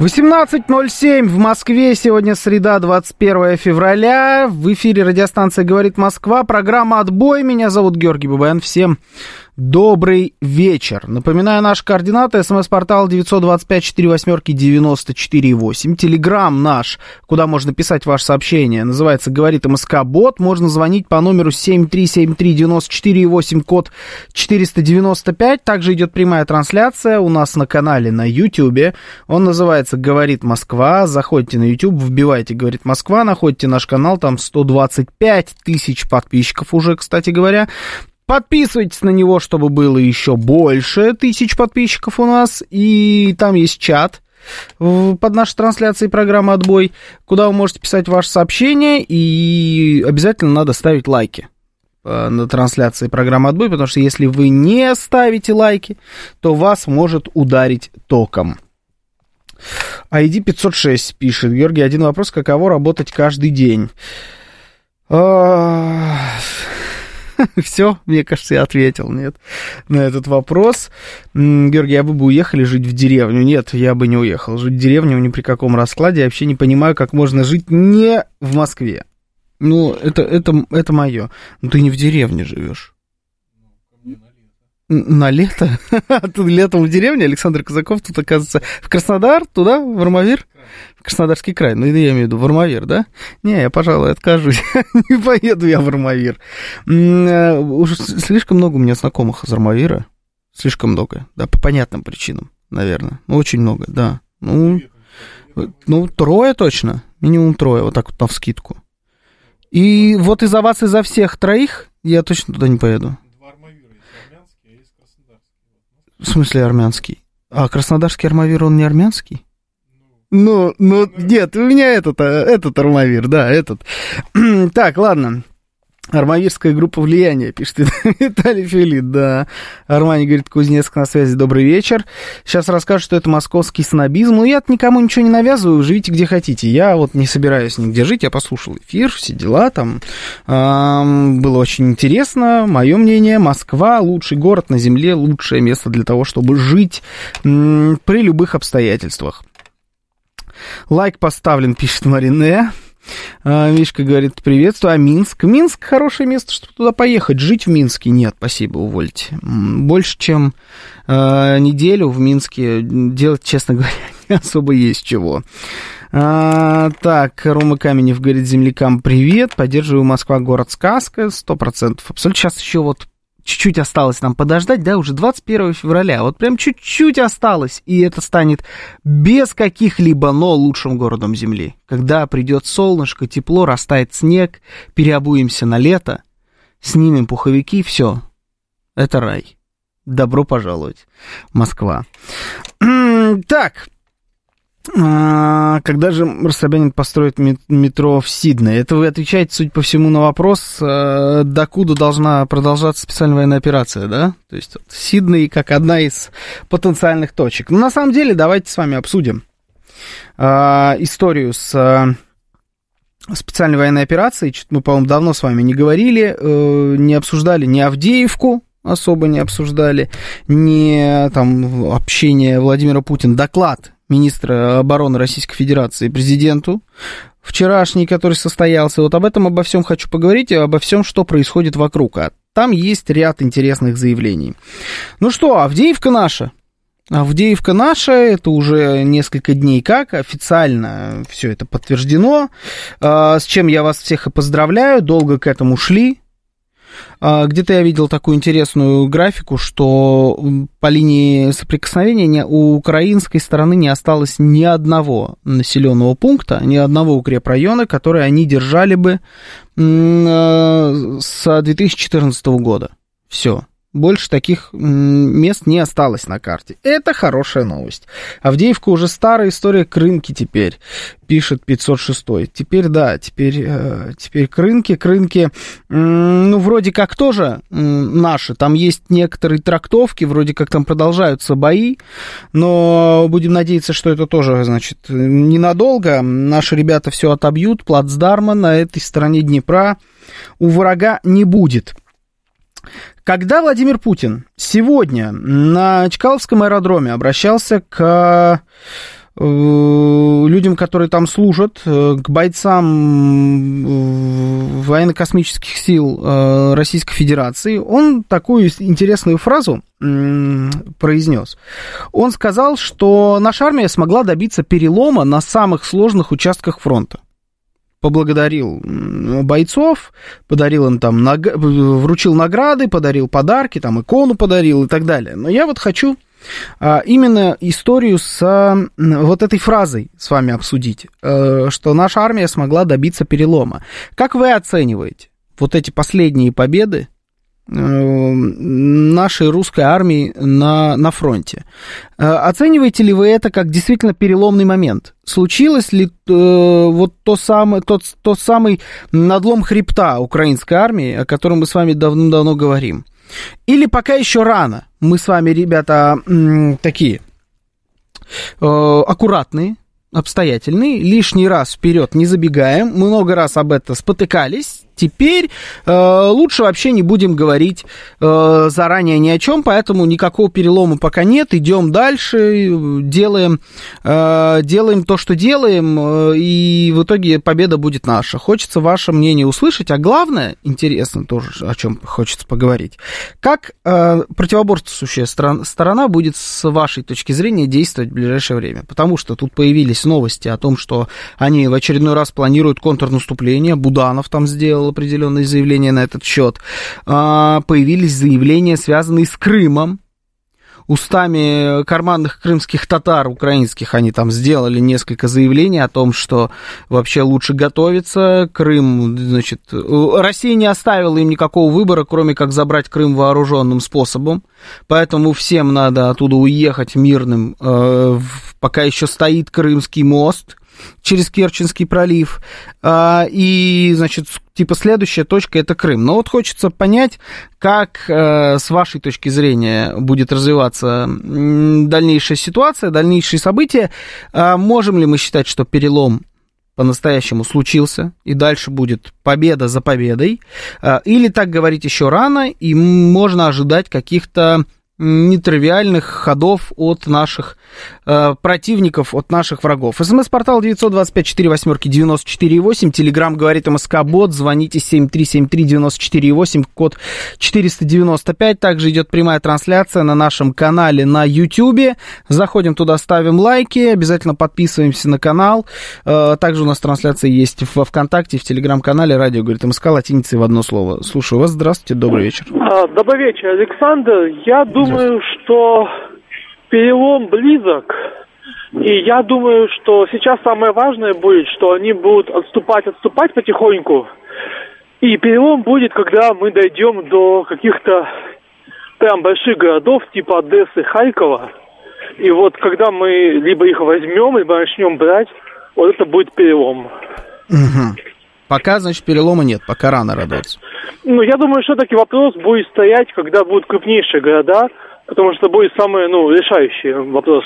18.07 в Москве. Сегодня среда, 21 февраля. В эфире радиостанция «Говорит Москва». Программа «Отбой». Меня зовут Георгий Бабаян. Всем добрый вечер. Напоминаю, наши координаты. СМС-портал 925-48-94-8. Телеграмм наш, куда можно писать ваше сообщение, называется «Говорит МСК Бот». Можно звонить по номеру 7373948, код 495. Также идет прямая трансляция у нас на канале на YouTube. Он называется «Говорит Москва». Заходите на YouTube, вбивайте «Говорит Москва», находите наш канал, там 125 тысяч подписчиков уже, кстати говоря. Подписывайтесь на него, чтобы было еще больше тысяч подписчиков у нас. И там есть чат под нашей трансляцией программы «Отбой», куда вы можете писать ваши сообщения, и обязательно надо ставить лайки э, на трансляции программы «Отбой», потому что если вы не ставите лайки, то вас может ударить током. ID 506 пишет. Георгий, один вопрос. Каково работать каждый день? Все, мне кажется, я ответил, нет, на этот вопрос. Георгий, а вы бы уехали жить в деревню? Нет, я бы не уехал. Жить в деревню ни при каком раскладе. Я вообще не понимаю, как можно жить не в Москве. Ну, это, это, это мое. Ну, ты не в деревне живешь. На лето? Тут летом в деревне Александр Казаков, тут, оказывается, в Краснодар, туда, в Армавир? В Краснодарский край, ну, я имею в виду в Армавир, да? Не, я, пожалуй, откажусь, не поеду я в Армавир. Э, Уж слишком много у меня знакомых из Армавира, слишком много, да, по понятным причинам, наверное, ну, очень много, да. Ну, ну, трое точно, минимум трое, вот так вот навскидку. И вот из-за вас, из-за всех троих я точно туда не поеду. В смысле армянский? А краснодарский армавир, он не армянский? Ну, ну, нет, у меня этот, э, этот армавир, да, этот. так, ладно. Армавирская группа влияния, пишет Виталий Филит, да. Армани говорит, Кузнецк на связи, добрый вечер. Сейчас расскажу, что это московский снобизм. Ну, я никому ничего не навязываю, живите где хотите. Я вот не собираюсь нигде жить, я послушал эфир, все дела там. Эм, было очень интересно, мое мнение, Москва лучший город на земле, лучшее место для того, чтобы жить при любых обстоятельствах. Лайк поставлен, пишет Марине. А, Мишка говорит, приветствую, а Минск? Минск хорошее место, чтобы туда поехать. Жить в Минске? Нет, спасибо, увольте. Больше, чем э, неделю в Минске делать, честно говоря, не особо есть чего. А, так, Рома Каменев говорит землякам привет, поддерживаю Москва, город сказка, сто процентов. Абсолютно сейчас еще вот чуть-чуть осталось нам подождать, да, уже 21 февраля, вот прям чуть-чуть осталось, и это станет без каких-либо «но» лучшим городом Земли. Когда придет солнышко, тепло, растает снег, переобуемся на лето, снимем пуховики, все, это рай. Добро пожаловать, Москва. Так, когда же Собянин построит метро в Сиднее? Это вы отвечаете, судя по всему, на вопрос, э, докуда должна продолжаться специальная военная операция, да? То есть вот, Сидней как одна из потенциальных точек. Но ну, на самом деле давайте с вами обсудим э, историю с э, специальной военной операцией. Что-то мы, по-моему, давно с вами не говорили, э, не обсуждали ни Авдеевку, особо не обсуждали, не там общение Владимира Путина, доклад министра обороны Российской Федерации президенту, вчерашний, который состоялся. Вот об этом, обо всем хочу поговорить, и обо всем, что происходит вокруг. А там есть ряд интересных заявлений. Ну что, Авдеевка наша. Авдеевка наша, это уже несколько дней как, официально все это подтверждено, а, с чем я вас всех и поздравляю, долго к этому шли, где-то я видел такую интересную графику, что по линии соприкосновения у украинской стороны не осталось ни одного населенного пункта, ни одного укрепрайона, который они держали бы э, с 2014 года. Все. Больше таких мест не осталось на карте. Это хорошая новость. Авдеевка уже старая история к рынке теперь, пишет 506. Теперь, да, теперь, э, теперь к рынке, к рынке, ну, вроде как тоже наши. Там есть некоторые трактовки, вроде как там продолжаются бои, но будем надеяться, что это тоже, значит, ненадолго. Наши ребята все отобьют, плацдарма на этой стороне Днепра у врага не будет. Когда Владимир Путин сегодня на Чкаловском аэродроме обращался к э, людям, которые там служат, э, к бойцам э, военно-космических сил Российской Федерации, он такую интересную фразу произнес. Он сказал, что наша армия смогла добиться перелома на самых сложных участках фронта поблагодарил бойцов, подарил им там, наг... вручил награды, подарил подарки, там икону подарил и так далее. Но я вот хочу а, именно историю с а, вот этой фразой с вами обсудить, а, что наша армия смогла добиться перелома. Как вы оцениваете вот эти последние победы нашей русской армии на, на фронте. Э, оцениваете ли вы это как действительно переломный момент? Случилось ли э, вот то самое, тот, тот самый надлом хребта украинской армии, о котором мы с вами давным-давно говорим? Или пока еще рано? Мы с вами, ребята, такие э, аккуратные, обстоятельные, лишний раз вперед не забегаем, много раз об этом спотыкались, Теперь э, лучше вообще не будем говорить э, заранее ни о чем, поэтому никакого перелома пока нет. Идем дальше, делаем, э, делаем то, что делаем, э, и в итоге победа будет наша. Хочется ваше мнение услышать, а главное, интересно тоже, о чем хочется поговорить, как э, противоборствующая сторона, сторона будет с вашей точки зрения действовать в ближайшее время. Потому что тут появились новости о том, что они в очередной раз планируют контрнаступление, Буданов там сделал сделал определенные заявления на этот счет. А, появились заявления, связанные с Крымом, устами карманных крымских татар украинских они там сделали несколько заявлений о том, что вообще лучше готовиться. Крым, значит, Россия не оставила им никакого выбора, кроме как забрать Крым вооруженным способом. Поэтому всем надо оттуда уехать мирным, э, пока еще стоит Крымский мост через Керченский пролив. А, и, значит, типа следующая точка это Крым. Но вот хочется понять, как э, с вашей точки зрения будет развиваться дальнейшая ситуация, дальнейшие события. А, можем ли мы считать, что перелом по-настоящему случился, и дальше будет победа за победой, а, или так говорить еще рано, и можно ожидать каких-то нетривиальных ходов от наших э, противников, от наших врагов. СМС-портал 925-48-94-8, Телеграмм говорит МСК-бот, звоните 7373-94-8, код 495. Также идет прямая трансляция на нашем канале на YouTube. Заходим туда, ставим лайки, обязательно подписываемся на канал. Э, также у нас трансляция есть во ВКонтакте, в Телеграм-канале радио говорит МСК, латиницей в одно слово. Слушаю вас, здравствуйте, добрый вечер. А, добрый вечер, Александр. Я думаю, думаю, что перелом близок. И я думаю, что сейчас самое важное будет, что они будут отступать, отступать потихоньку. И перелом будет, когда мы дойдем до каких-то прям больших городов, типа Одессы, Харькова. И вот когда мы либо их возьмем, либо начнем брать, вот это будет перелом. Угу. Пока, значит, перелома нет, пока рано радоваться. Ну, я думаю, что таки вопрос будет стоять, когда будут крупнейшие города, потому что будет самый, ну, решающий вопрос.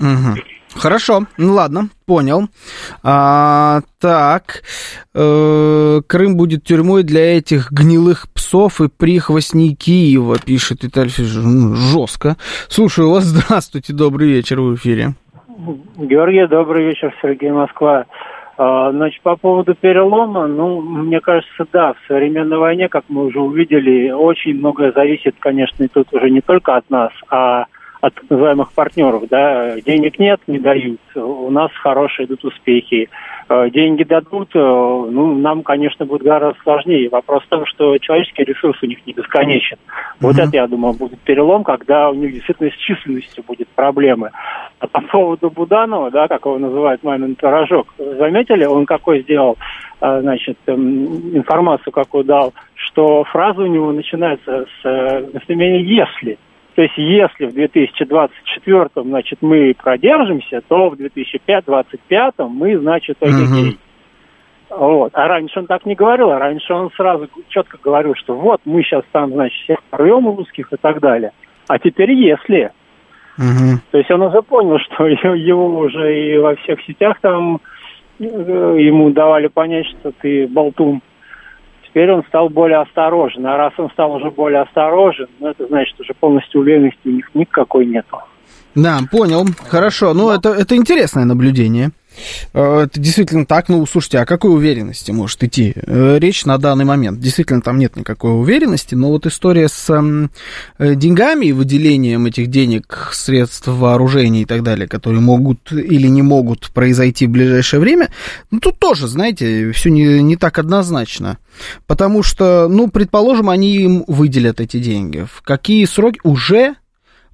Угу. Хорошо, ну ладно, понял. А, так, э, Крым будет тюрьмой для этих гнилых псов и прихвостней Киева, пишет Виталий ну, Жестко. Слушаю вас, здравствуйте, добрый вечер в эфире. Георгий, добрый вечер, Сергей Москва. А, значит, по поводу перелома, ну, мне кажется, да, в современной войне, как мы уже увидели, очень многое зависит, конечно, и тут уже не только от нас, а от так называемых партнеров, да, денег нет, не дают, у нас хорошие идут успехи, деньги дадут, э, ну, нам, конечно, будет гораздо сложнее. Вопрос в том, что человеческий ресурс у них не бесконечен. Вот mm-hmm. это, я думаю, будет перелом, когда у них действительно с численностью будет проблемы. А по поводу Буданова, да, как его называют мамин пирожок, заметили, он какой сделал а, значит, эм, информацию какую дал, что фраза у него начинается с э, местоимения «если». То есть если в 2024 значит, мы продержимся, то в 2025 мы, значит, окей. Угу. Вот. А раньше он так не говорил, а раньше он сразу четко говорил, что вот мы сейчас там, значит, всех порвем русских и так далее. А теперь если. Угу. То есть он уже понял, что его уже и во всех сетях там э, ему давали понять, что ты болтун. Теперь он стал более осторожен. А раз он стал уже более осторожен, ну, это значит, уже полностью уверенности у них никакой нету. Да, понял. Хорошо. Ну, это, это интересное наблюдение. Э, это действительно так, ну, слушайте, а какой уверенности может идти э, речь на данный момент? Действительно, там нет никакой уверенности, но вот история с э, деньгами и выделением этих денег, средств вооружения и так далее, которые могут или не могут произойти в ближайшее время, ну, тут тоже, знаете, все не, не так однозначно. Потому что, ну, предположим, они им выделят эти деньги. В какие сроки уже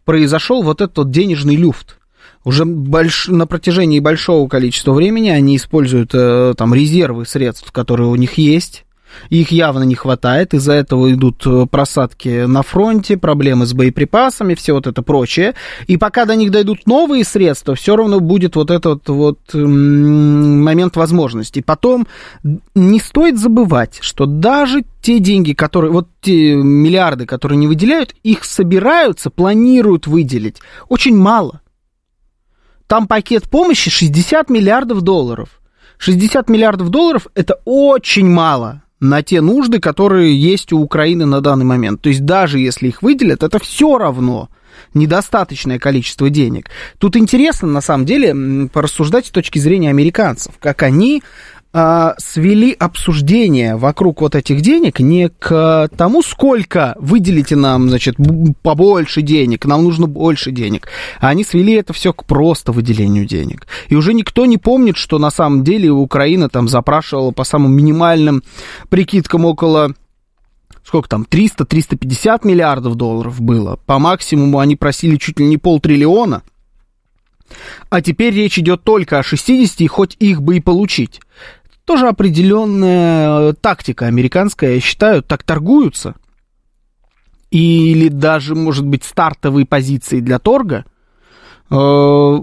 произошел вот этот денежный люфт? Уже больш... на протяжении большого количества времени они используют э, там резервы средств, которые у них есть. Их явно не хватает, из-за этого идут э, просадки на фронте, проблемы с боеприпасами, все вот это прочее. И пока до них дойдут новые средства, все равно будет вот этот вот момент возможностей. Потом не стоит забывать, что даже те деньги, которые, вот те миллиарды, которые не выделяют, их собираются, планируют выделить очень мало. Там пакет помощи 60 миллиардов долларов. 60 миллиардов долларов это очень мало на те нужды, которые есть у Украины на данный момент. То есть даже если их выделят, это все равно недостаточное количество денег. Тут интересно, на самом деле, порассуждать с точки зрения американцев, как они а, свели обсуждение вокруг вот этих денег не к тому, сколько выделите нам, значит, побольше денег, нам нужно больше денег, а они свели это все к просто выделению денег. И уже никто не помнит, что на самом деле Украина там запрашивала по самым минимальным прикидкам около сколько там, 300-350 миллиардов долларов было. По максимуму они просили чуть ли не полтриллиона. А теперь речь идет только о 60, и хоть их бы и получить тоже определенная э, тактика американская, я считаю, так торгуются. Или даже, может быть, стартовые позиции для торга э,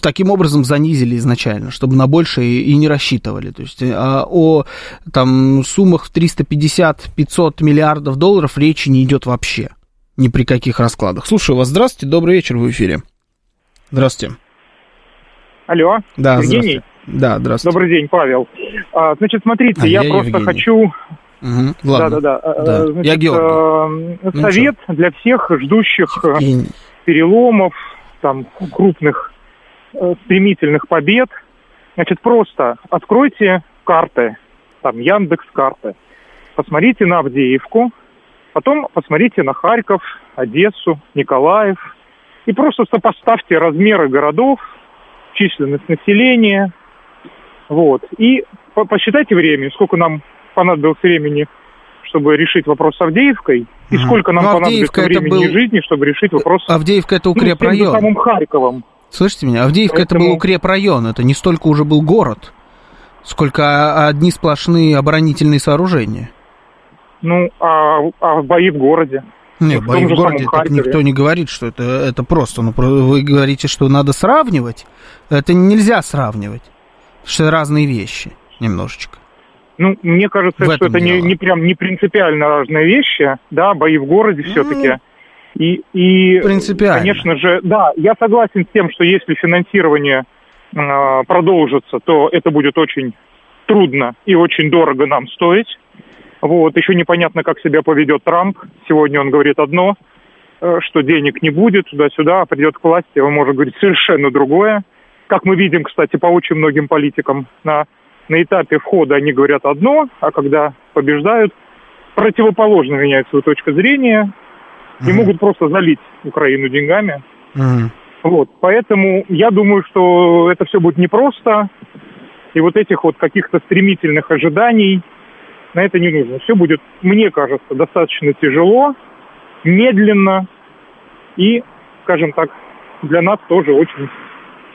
таким образом занизили изначально, чтобы на большее и не рассчитывали. То есть э, о там, суммах в 350-500 миллиардов долларов речи не идет вообще. Ни при каких раскладах. Слушаю вас. Здравствуйте, добрый вечер, в эфире. Здравствуйте. Алло, да, Евгений? Да, здравствуйте. Добрый день, Павел. А, значит, смотрите, а, я, я просто Евгений. хочу... Угу, ладно. Да, да, да. да. Значит, я Георгий. Ну, совет ну, для всех ждущих э, Евгений. переломов, там, крупных, э, стремительных побед. Значит, просто откройте карты, там, Яндекс карты, посмотрите на Авдеевку, потом посмотрите на Харьков, Одессу, Николаев, и просто сопоставьте размеры городов, численность населения, вот. И по посчитайте время, сколько нам понадобилось времени, чтобы решить вопрос с Авдеевкой, и сколько нам ну, понадобится времени был... жизни, чтобы решить вопрос... Авдеевка это укрепрайон. Ну, с самым Харьковом. Слышите меня? Авдеевка Поэтому... это был укрепрайон, это не столько уже был город, сколько одни сплошные оборонительные сооружения. Ну, а, а бои в городе? Нет, в бои в городе, так никто не говорит, что это, это просто. Ну, вы говорите, что надо сравнивать. Это нельзя сравнивать. Что разные вещи немножечко. Ну, мне кажется, что это не, не прям не принципиально разные вещи, да, бои в городе ну, все-таки. И, и, принципиально. конечно же, да, я согласен с тем, что если финансирование э, продолжится, то это будет очень трудно и очень дорого нам стоить. Вот, еще непонятно, как себя поведет Трамп. Сегодня он говорит одно, э, что денег не будет, туда-сюда, а придет к власти, он может говорить совершенно другое. Как мы видим, кстати, по очень многим политикам, на, на этапе входа они говорят одно, а когда побеждают, противоположно меняют свою точку зрения и mm-hmm. могут просто залить Украину деньгами. Mm-hmm. Вот, поэтому я думаю, что это все будет непросто, и вот этих вот каких-то стремительных ожиданий на это не нужно. Все будет, мне кажется, достаточно тяжело, медленно и, скажем так, для нас тоже очень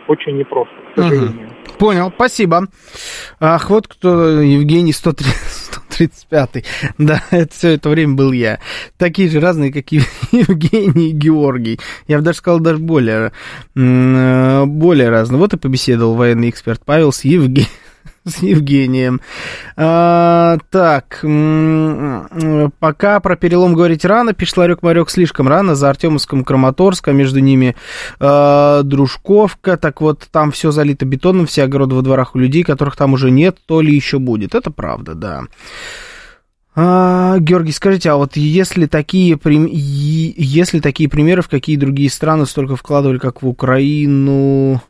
очень непросто, к сожалению. Угу. Понял, спасибо. Ах, вот кто Евгений 135. Да, это все это время был я. Такие же разные, как Евгений и Георгий. Я бы даже сказал, даже более, э, более разные. Вот и побеседовал военный эксперт Павел с Евгением с Евгением. А, так, пока про перелом говорить рано, пишет Ларек Марек слишком рано, за Артемовском Краматорска, между ними а, Дружковка, так вот, там все залито бетоном, все огороды во дворах у людей, которых там уже нет, то ли еще будет. Это правда, да. А, Георгий, скажите, а вот если такие, если такие примеры, в какие другие страны столько вкладывали, как в Украину,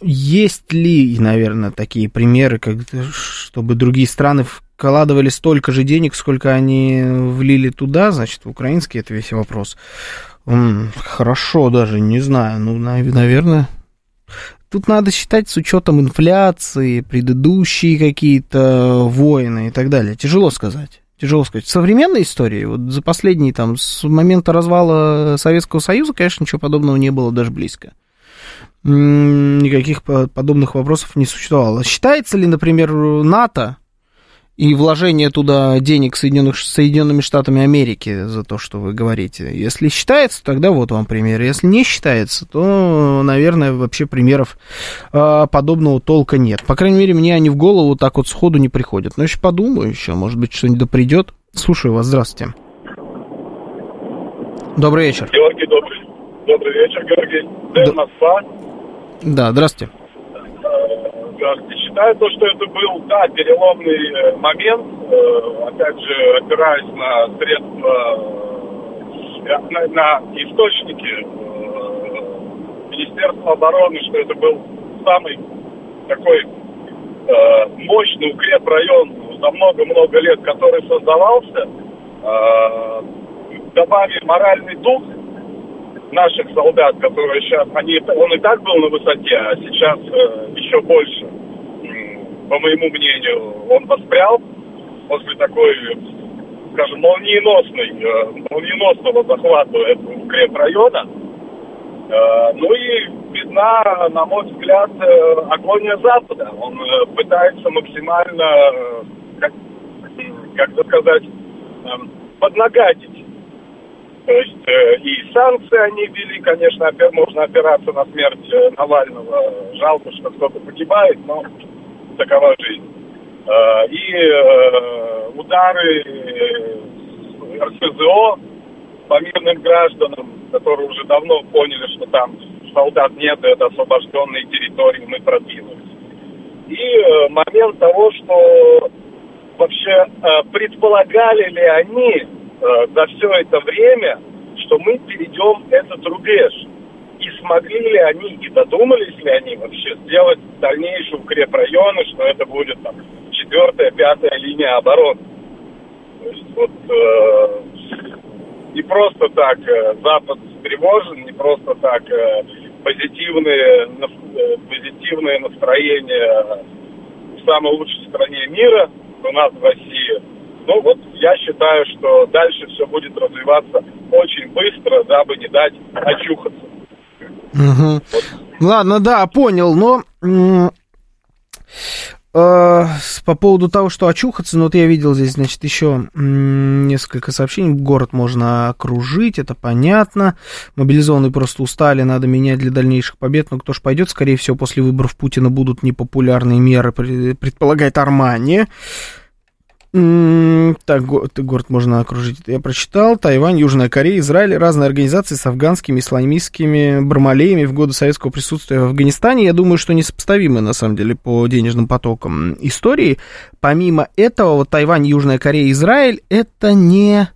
есть ли, наверное, такие примеры, как, чтобы другие страны вкладывали столько же денег, сколько они влили туда, значит, в украинский, это весь вопрос. Хорошо даже, не знаю, ну, наверное, тут надо считать с учетом инфляции, предыдущие какие-то войны и так далее. Тяжело сказать. Тяжело сказать. В современной истории, вот за последние, там, с момента развала Советского Союза, конечно, ничего подобного не было даже близко никаких подобных вопросов не существовало. Считается ли, например, НАТО и вложение туда денег Соединенных, Соединенными Штатами Америки за то, что вы говорите? Если считается, тогда вот вам пример. Если не считается, то, наверное, вообще примеров э, подобного толка нет. По крайней мере, мне они в голову так вот сходу не приходят. Но еще подумаю еще, может быть, что-нибудь да придет. Слушаю вас, здравствуйте. Добрый вечер. Георгий, добрый, добрый вечер, Георгий. Дэн, Москва. Да, здравствуйте. Здравствуйте. Считаю то, что это был, да, переломный э, момент, э, опять же, опираясь на средства, э, на, на источники Министерства обороны, что это был самый такой мощный укрепрайон за много-много лет, который создавался, добавив моральный дух наших солдат, которые сейчас, они, он и так был на высоте, а сейчас э, еще больше, по моему мнению, он воспрял после такой, скажем, молниеносной, э, молниеносного захвата этого укрепрайона. Э, ну и видна, на мой взгляд, э, агония Запада. Он э, пытается максимально, э, как, как сказать, э, поднагадить то есть э, и санкции они ввели, конечно, опять можно опираться на смерть э, Навального. Жалко, что кто-то погибает, но такова жизнь. Э, и э, удары РСЗО по мирным гражданам, которые уже давно поняли, что там солдат нет, это освобожденные территории, мы продвинулись. И э, момент того, что вообще э, предполагали ли они, э, за все это время, что мы перейдем этот рубеж. И смогли ли они, и додумались ли они вообще сделать дальнейшие укрепрайоны, что это будет там четвертая, пятая линия обороны. То есть вот э, не просто так э, Запад встревожен, не просто так э, позитивные, э, позитивное настроение в самой лучшей стране мира у нас в России – ну вот я считаю, что дальше все будет развиваться очень быстро, дабы не дать очухаться. Угу. Вот. Ладно, да, понял, но э, по поводу того, что очухаться, ну вот я видел здесь, значит, еще несколько сообщений. Город можно окружить, это понятно. Мобилизованные просто устали, надо менять для дальнейших побед. Но кто ж пойдет, скорее всего, после выборов Путина будут непопулярные меры, предполагает Армания. Так, город можно окружить. Я прочитал. Тайвань, Южная Корея, Израиль, разные организации с афганскими, исламистскими бармалеями в годы советского присутствия в Афганистане. Я думаю, что несопоставимы, на самом деле, по денежным потокам истории. Помимо этого, вот Тайвань, Южная Корея, Израиль, это не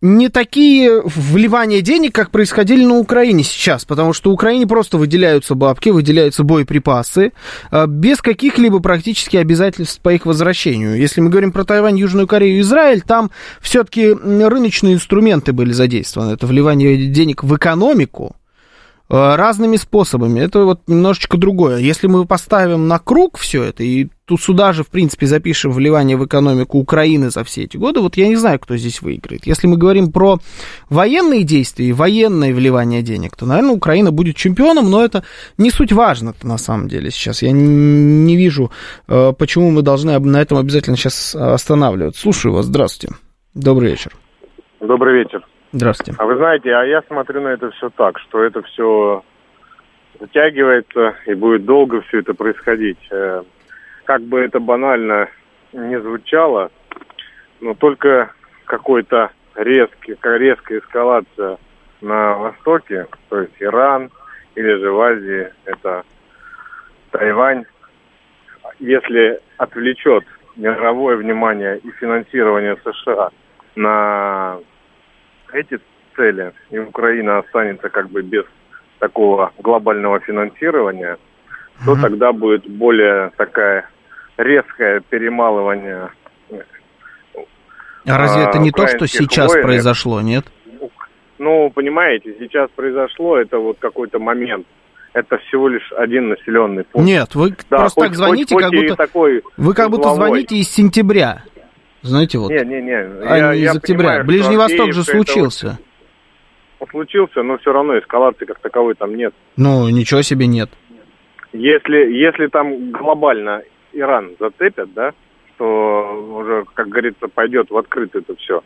не такие вливания денег, как происходили на Украине сейчас, потому что Украине просто выделяются бабки, выделяются боеприпасы, а, без каких-либо практически обязательств по их возвращению. Если мы говорим про Тайвань, Южную Корею Израиль, там все-таки рыночные инструменты были задействованы. Это вливание денег в экономику, разными способами. Это вот немножечко другое. Если мы поставим на круг все это, и тут сюда же, в принципе, запишем вливание в экономику Украины за все эти годы, вот я не знаю, кто здесь выиграет. Если мы говорим про военные действия и военное вливание денег, то, наверное, Украина будет чемпионом, но это не суть важно на самом деле сейчас. Я не вижу, э, почему мы должны на этом обязательно сейчас останавливаться. Слушаю вас, здравствуйте. Добрый вечер. Добрый вечер. Здравствуйте. А вы знаете, а я смотрю на это все так, что это все затягивается и будет долго все это происходить. Э, как бы это банально не звучало, но только какой-то резкий, резкая эскалация на Востоке, то есть Иран или же в Азии, это Тайвань, если отвлечет мировое внимание и финансирование США на эти цели, и Украина останется как бы без такого глобального финансирования, mm-hmm. то тогда будет более такая резкое перемалывание. А разве это не то, что сейчас воинов? произошло, нет? Ну, понимаете, сейчас произошло, это вот какой-то момент. Это всего лишь один населенный пункт. Нет, вы да, просто хоть, так звоните, хоть, как будто... Такой вы как будто звоните из сентября. Знаете, вот. Не, не, не. А я, не из октября. Понимаю, Ближний Восток же случился. Вот, случился, но все равно эскалации как таковой там нет. Ну, ничего себе нет. Если, если там глобально Иран зацепят, да, что уже, как говорится, пойдет в открытое это все,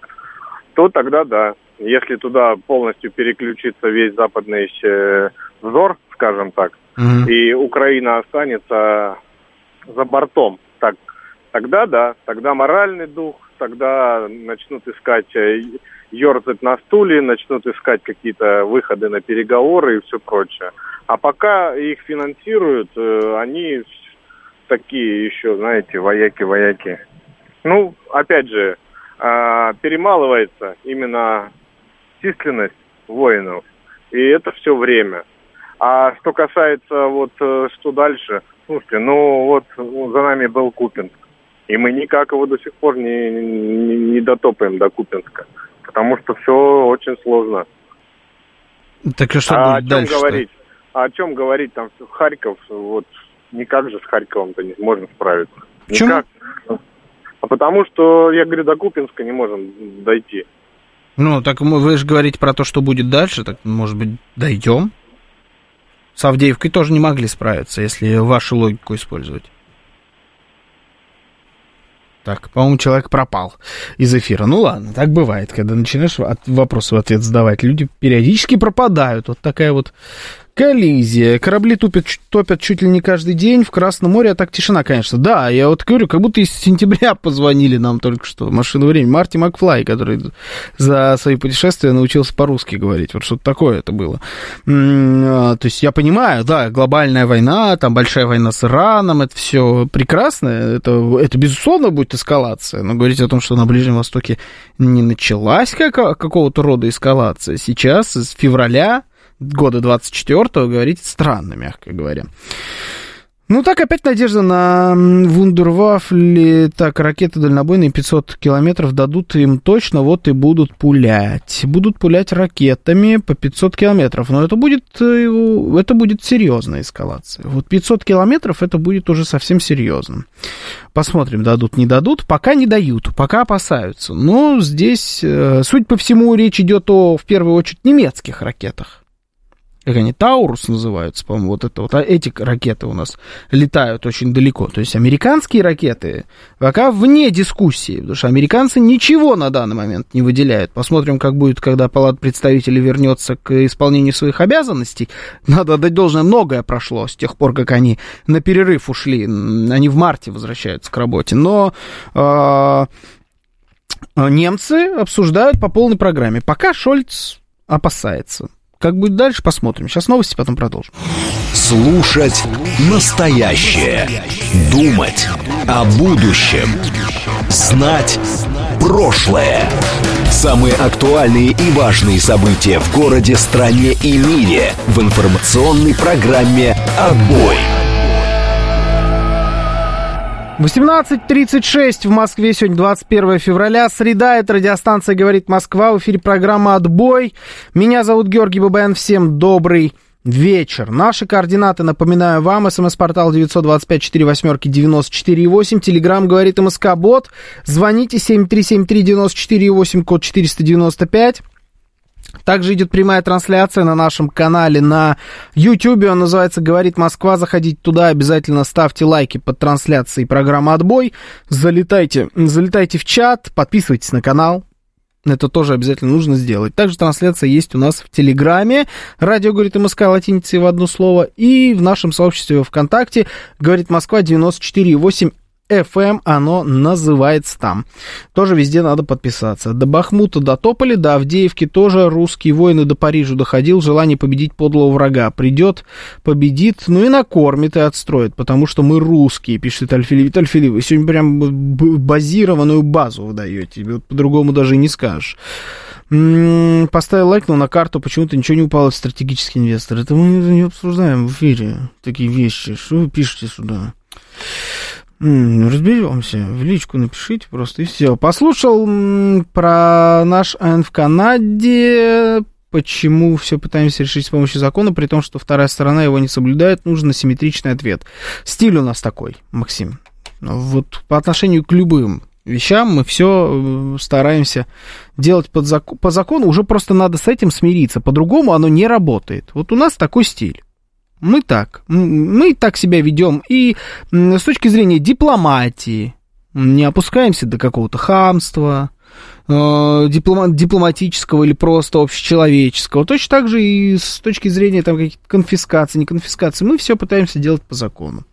то тогда да. Если туда полностью переключится весь западный э, взор, скажем так, mm и Украина останется за бортом, так Тогда да, тогда моральный дух, тогда начнут искать, э, ерзать на стуле, начнут искать какие-то выходы на переговоры и все прочее. А пока их финансируют, э, они такие еще, знаете, вояки-вояки. Ну, опять же, а, перемалывается именно численность воинов, и это все время. А что касается вот э, что дальше, слушайте, ну вот за нами был Купинск. И мы никак его до сих пор не, не, не дотопаем до Купинска. Потому что все очень сложно. Так и что а будет о чем дальше говорить? А о чем говорить? Там Харьков, вот никак же с Харьковом-то не можно справиться. Почему? Никак. А потому что, я говорю, до Купинска не можем дойти. Ну, так вы же говорите про то, что будет дальше, так, может быть, дойдем? С Авдеевкой тоже не могли справиться, если вашу логику использовать. Так, по-моему, человек пропал из эфира. Ну ладно, так бывает, когда начинаешь от вопросы в ответ задавать. Люди периодически пропадают. Вот такая вот Коллизия. Корабли тупят, топят чуть ли не каждый день в Красном море, а так тишина, конечно. Да, я вот говорю, как будто из сентября позвонили нам только что. Машину времени. Марти Макфлай, который за свои путешествия научился по-русски говорить. Вот что-то такое это было. А, то есть я понимаю, да, глобальная война, там большая война с Ираном, это все прекрасно. Это, это безусловно будет эскалация. Но говорить о том, что на Ближнем Востоке не началась как, какого-то рода эскалация. Сейчас, с февраля года 24-го говорить странно, мягко говоря. Ну, так опять надежда на вундервафли. Так, ракеты дальнобойные 500 километров дадут им точно, вот и будут пулять. Будут пулять ракетами по 500 километров. Но это будет, э, это будет серьезная эскалация. Вот 500 километров это будет уже совсем серьезно. Посмотрим, дадут, не дадут. Пока не дают, пока опасаются. Но здесь, э, суть по всему, речь идет о, в первую очередь, немецких ракетах как они, Таурус называются, по-моему, вот это вот, а эти ракеты у нас летают очень далеко. То есть американские ракеты пока вне дискуссии, потому что американцы ничего на данный момент не выделяют. Посмотрим, как будет, когда Палат представителей вернется к исполнению своих обязанностей. Надо отдать должное, многое прошло с тех пор, как они на перерыв ушли. Они в марте возвращаются к работе. Но э, немцы обсуждают по полной программе. Пока Шольц опасается. Как будет дальше, посмотрим. Сейчас новости, потом продолжим. Слушать настоящее. Думать о будущем. Знать прошлое. Самые актуальные и важные события в городе, стране и мире в информационной программе «Отбой». 18.36 в Москве, сегодня 21 февраля, среда, это радиостанция «Говорит Москва», в эфире программа «Отбой». Меня зовут Георгий Бабаян, всем добрый вечер. Наши координаты, напоминаю вам, смс-портал 925-48-94-8, телеграмм говорит МСК-бот, звоните 7373-94-8, код 495. Также идет прямая трансляция на нашем канале на YouTube. Он называется «Говорит Москва». Заходите туда, обязательно ставьте лайки под трансляцией программы «Отбой». Залетайте, залетайте в чат, подписывайтесь на канал. Это тоже обязательно нужно сделать. Также трансляция есть у нас в Телеграме. Радио «Говорит МСК» латиницей в одно слово. И в нашем сообществе ВКонтакте «Говорит Москва» 94,8 FM оно называется там. Тоже везде надо подписаться. До Бахмута дотопали, до Авдеевки тоже русские воины до Парижа доходил, желание победить подлого врага. Придет, победит, ну и накормит и отстроит, потому что мы русские, пишет Альфилив. Альфилив, вы сегодня прям базированную базу выдаете, вот по-другому даже и не скажешь. М-м, поставил лайк, но на карту почему-то ничего не упало в стратегический инвестор. Это мы не обсуждаем в эфире такие вещи. Что вы пишете сюда? Разберемся. В личку напишите просто и все. Послушал про наш АН в Канаде, почему все пытаемся решить с помощью закона, при том, что вторая сторона его не соблюдает, нужен асимметричный ответ. Стиль у нас такой, Максим. Вот по отношению к любым вещам мы все э, стараемся делать под зак- по закону, уже просто надо с этим смириться, по-другому оно не работает. Вот у нас такой стиль. Мы так. Мы так себя ведем. И с точки зрения дипломатии не опускаемся до какого-то хамства, э, диплома, дипломатического или просто общечеловеческого. Точно так же и с точки зрения там, каких-то конфискаций, не конфискаций. Мы все пытаемся делать по закону.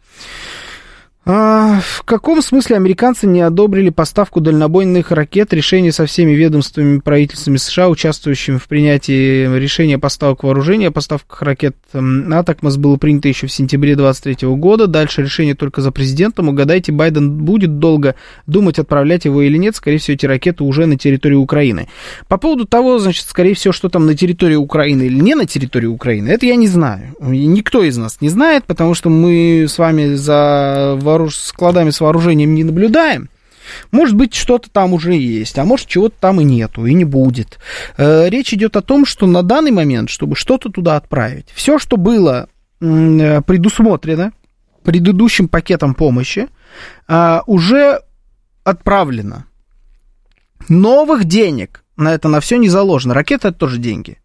А, в каком смысле американцы не одобрили поставку дальнобойных ракет? Решение со всеми ведомствами правительствами США, участвующими в принятии решения поставок вооружения о поставках ракет Атакмас было принято еще в сентябре 2023 года. Дальше решение только за президентом. Угадайте, Байден будет долго думать, отправлять его или нет. Скорее всего, эти ракеты уже на территории Украины. По поводу того, значит, скорее всего, что там на территории Украины или не на территории Украины, это я не знаю. Никто из нас не знает, потому что мы с вами за вооруж... складами с вооружением не наблюдаем. Может быть, что-то там уже есть, а может, чего-то там и нету, и не будет. Э, речь идет о том, что на данный момент, чтобы что-то туда отправить, все, что было э, предусмотрено предыдущим пакетом помощи, э, уже отправлено. Новых денег на это на все не заложено. Ракета это тоже деньги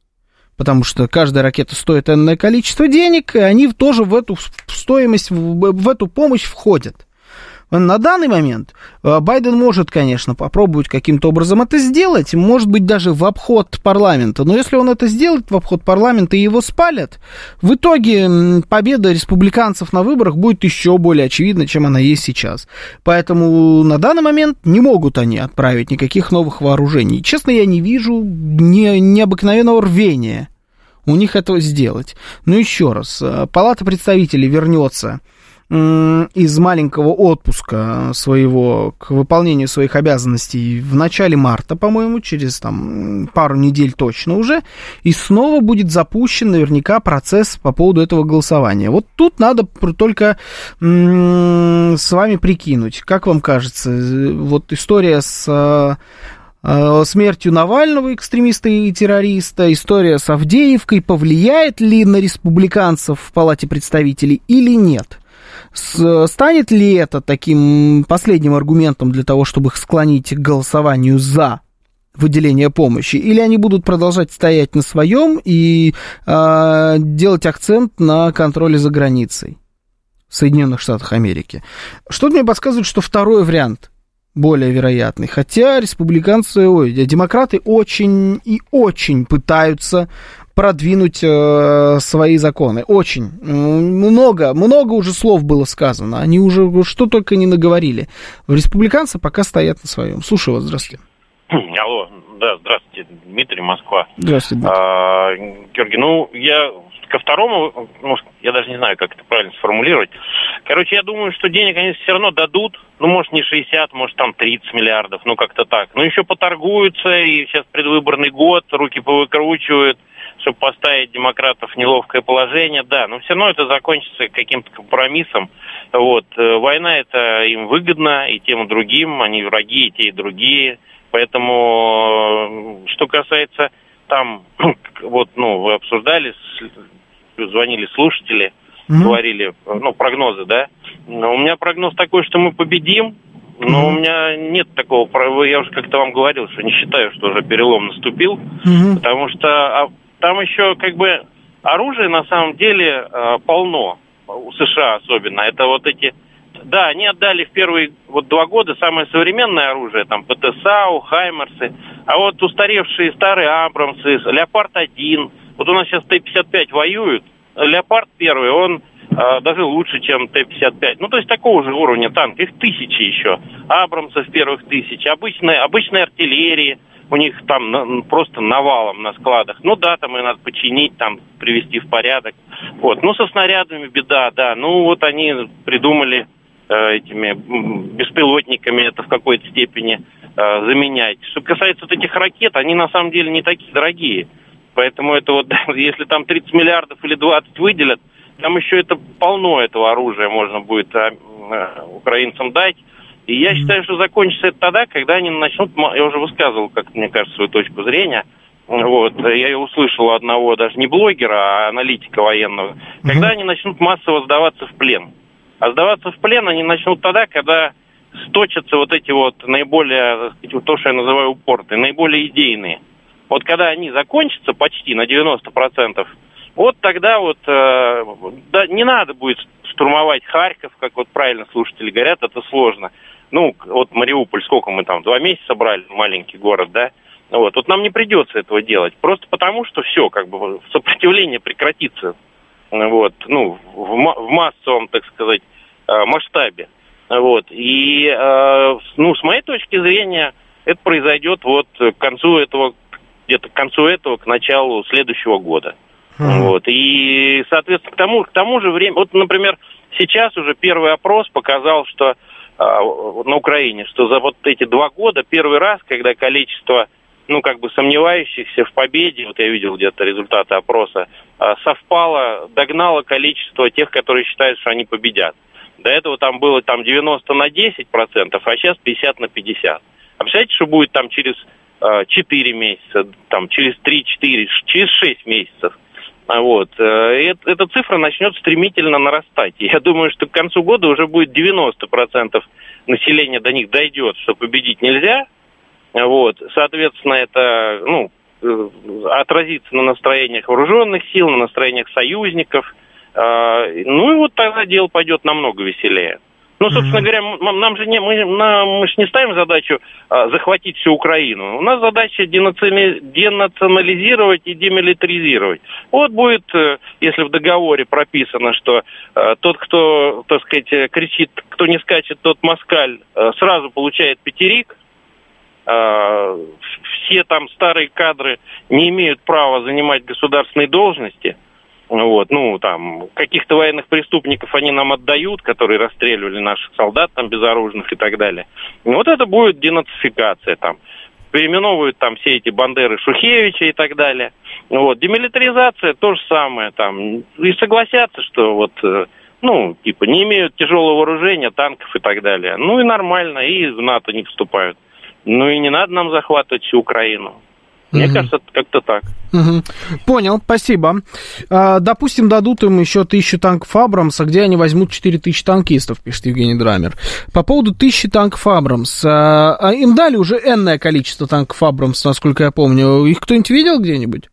потому что каждая ракета стоит энное количество денег, и они тоже в эту стоимость, в эту помощь входят. На данный момент э, Байден может, конечно, попробовать каким-то образом это сделать, может быть, даже в обход парламента. Но если он это сделает в обход парламента и его спалят, в итоге победа республиканцев на выборах будет еще более очевидна, чем она есть сейчас. Поэтому на данный момент не могут они отправить никаких новых вооружений. Честно, я не вижу не, необыкновенного рвения у них этого сделать. Но еще раз, э, Палата представителей вернется из маленького отпуска своего к выполнению своих обязанностей в начале марта, по-моему, через там пару недель точно уже, и снова будет запущен наверняка процесс по поводу этого голосования. Вот тут надо только с вами прикинуть, как вам кажется, вот история с э, смертью Навального, экстремиста и террориста, история с Авдеевкой повлияет ли на республиканцев в Палате представителей или нет? Станет ли это таким последним аргументом для того, чтобы их склонить к голосованию за выделение помощи, или они будут продолжать стоять на своем и э, делать акцент на контроле за границей Соединенных Штатах Америки? Что-то мне подсказывает, что второй вариант более вероятный. Хотя республиканцы, ой, демократы очень и очень пытаются продвинуть э, свои законы. Очень. Много, много уже слов было сказано. Они уже что только не наговорили. Республиканцы пока стоят на своем. Слушаю вас, здравствуйте. Алло, да, здравствуйте, Дмитрий, Москва. Здравствуйте, Дмитрий. А, Георгий, ну, я ко второму, ну, я даже не знаю, как это правильно сформулировать. Короче, я думаю, что денег они все равно дадут. Ну, может, не 60, может, там 30 миллиардов, ну, как-то так. Ну, еще поторгуются, и сейчас предвыборный год, руки повыкручивают чтобы поставить демократов в неловкое положение, да, но все равно это закончится каким-то компромиссом. Вот. Э, война это им выгодно, и тем, и другим, они враги, и те, и другие. Поэтому, э, что касается там, вот, ну, вы обсуждали звонили слушатели, Мгм. говорили, ну, прогнозы, да. Но у меня прогноз такой, что мы победим, но у меня нет такого, я уже как-то вам говорил, что не считаю, что уже перелом наступил, Мгм. потому что а, там еще как бы оружия на самом деле а, полно, у США особенно. Это вот эти, да, они отдали в первые вот два года самое современное оружие, там ПТСАУ, Хаймерсы, а вот устаревшие старые Абрамсы, Леопард-1, вот у нас сейчас Т-55 воюют, Леопард первый, он а, даже лучше, чем Т-55. Ну, то есть такого же уровня танк. Их тысячи еще. Абрамсов первых тысяч. Обычная, обычная артиллерии. У них там просто навалом на складах. Ну да, там ее надо починить, там привести в порядок. Вот. Ну, со снарядами беда, да. Ну, вот они придумали э, этими беспилотниками это в какой-то степени э, заменять. Что касается вот этих ракет, они на самом деле не такие дорогие. Поэтому это вот, если там 30 миллиардов или 20 выделят, там еще это полно этого оружия можно будет а, э, украинцам дать. И я считаю, что закончится это тогда, когда они начнут, я уже высказывал, как мне кажется, свою точку зрения, вот, я ее услышал одного даже не блогера, а аналитика военного, когда они начнут массово сдаваться в плен. А сдаваться в плен они начнут тогда, когда сточатся вот эти вот наиболее, сказать, то, что я называю упорты, наиболее идейные. Вот когда они закончатся почти на 90%, вот тогда вот э, да, не надо будет штурмовать Харьков, как вот правильно слушатели говорят, это сложно. Ну, вот Мариуполь, сколько мы там, два месяца брали, маленький город, да? Вот, вот нам не придется этого делать, просто потому что все, как бы сопротивление прекратится, вот, ну, в, в массовом, так сказать, э, масштабе. Вот. И, э, ну, с моей точки зрения, это произойдет вот к концу этого, где-то к концу этого, к началу следующего года. Вот. И, соответственно, к тому, к тому же времени, вот, например, сейчас уже первый опрос показал, что на Украине, что за вот эти два года первый раз, когда количество, ну, как бы сомневающихся в победе, вот я видел где-то результаты опроса, а, совпало, догнало количество тех, которые считают, что они победят. До этого там было там 90 на 10 процентов, а сейчас 50 на 50. А представляете, что будет там через э, 4 месяца, там через 3-4, через 6 месяцев? А Вот. э, эт- Эта цифра начнет стремительно нарастать. Я думаю, что к концу года уже будет 90% населения до них дойдет, что победить нельзя. Вот. Соответственно, это ну, э, отразится на настроениях вооруженных сил, на настроениях союзников. А, Ну и вот тогда дело пойдет намного веселее. Ну, собственно говоря, м- нам же не, мы, нам, мы же не ставим задачу а, захватить всю Украину. У нас задача денаци- денационализировать и демилитаризировать. Вот будет, э, если в договоре прописано, что э, тот, кто, так сказать, э, кричит, кто не скачет, тот москаль, э, сразу получает пятерик, э, все там старые кадры не имеют права занимать государственные должности. Вот, ну, там, каких-то военных преступников они нам отдают, которые расстреливали наших солдат, там, безоружных и так далее. Вот это будет денацификация, там. Переименовывают там все эти бандеры Шухевича и так далее. Вот, демилитаризация то же самое, там. И согласятся, что вот, э, ну, типа, не имеют тяжелого вооружения, танков и так далее. Ну и нормально, и в НАТО не вступают. Ну и не надо нам захватывать всю Украину. Мне Мгм. кажется, как-то так. Мгм. Понял, спасибо. А, допустим, дадут им еще тысячу танков Абрамса, где они возьмут 4000 танкистов, пишет Евгений Драмер. По поводу тысячи танков Абрамс. а, а им дали уже энное количество танков Абрамс, насколько я помню. Их кто-нибудь видел где-нибудь?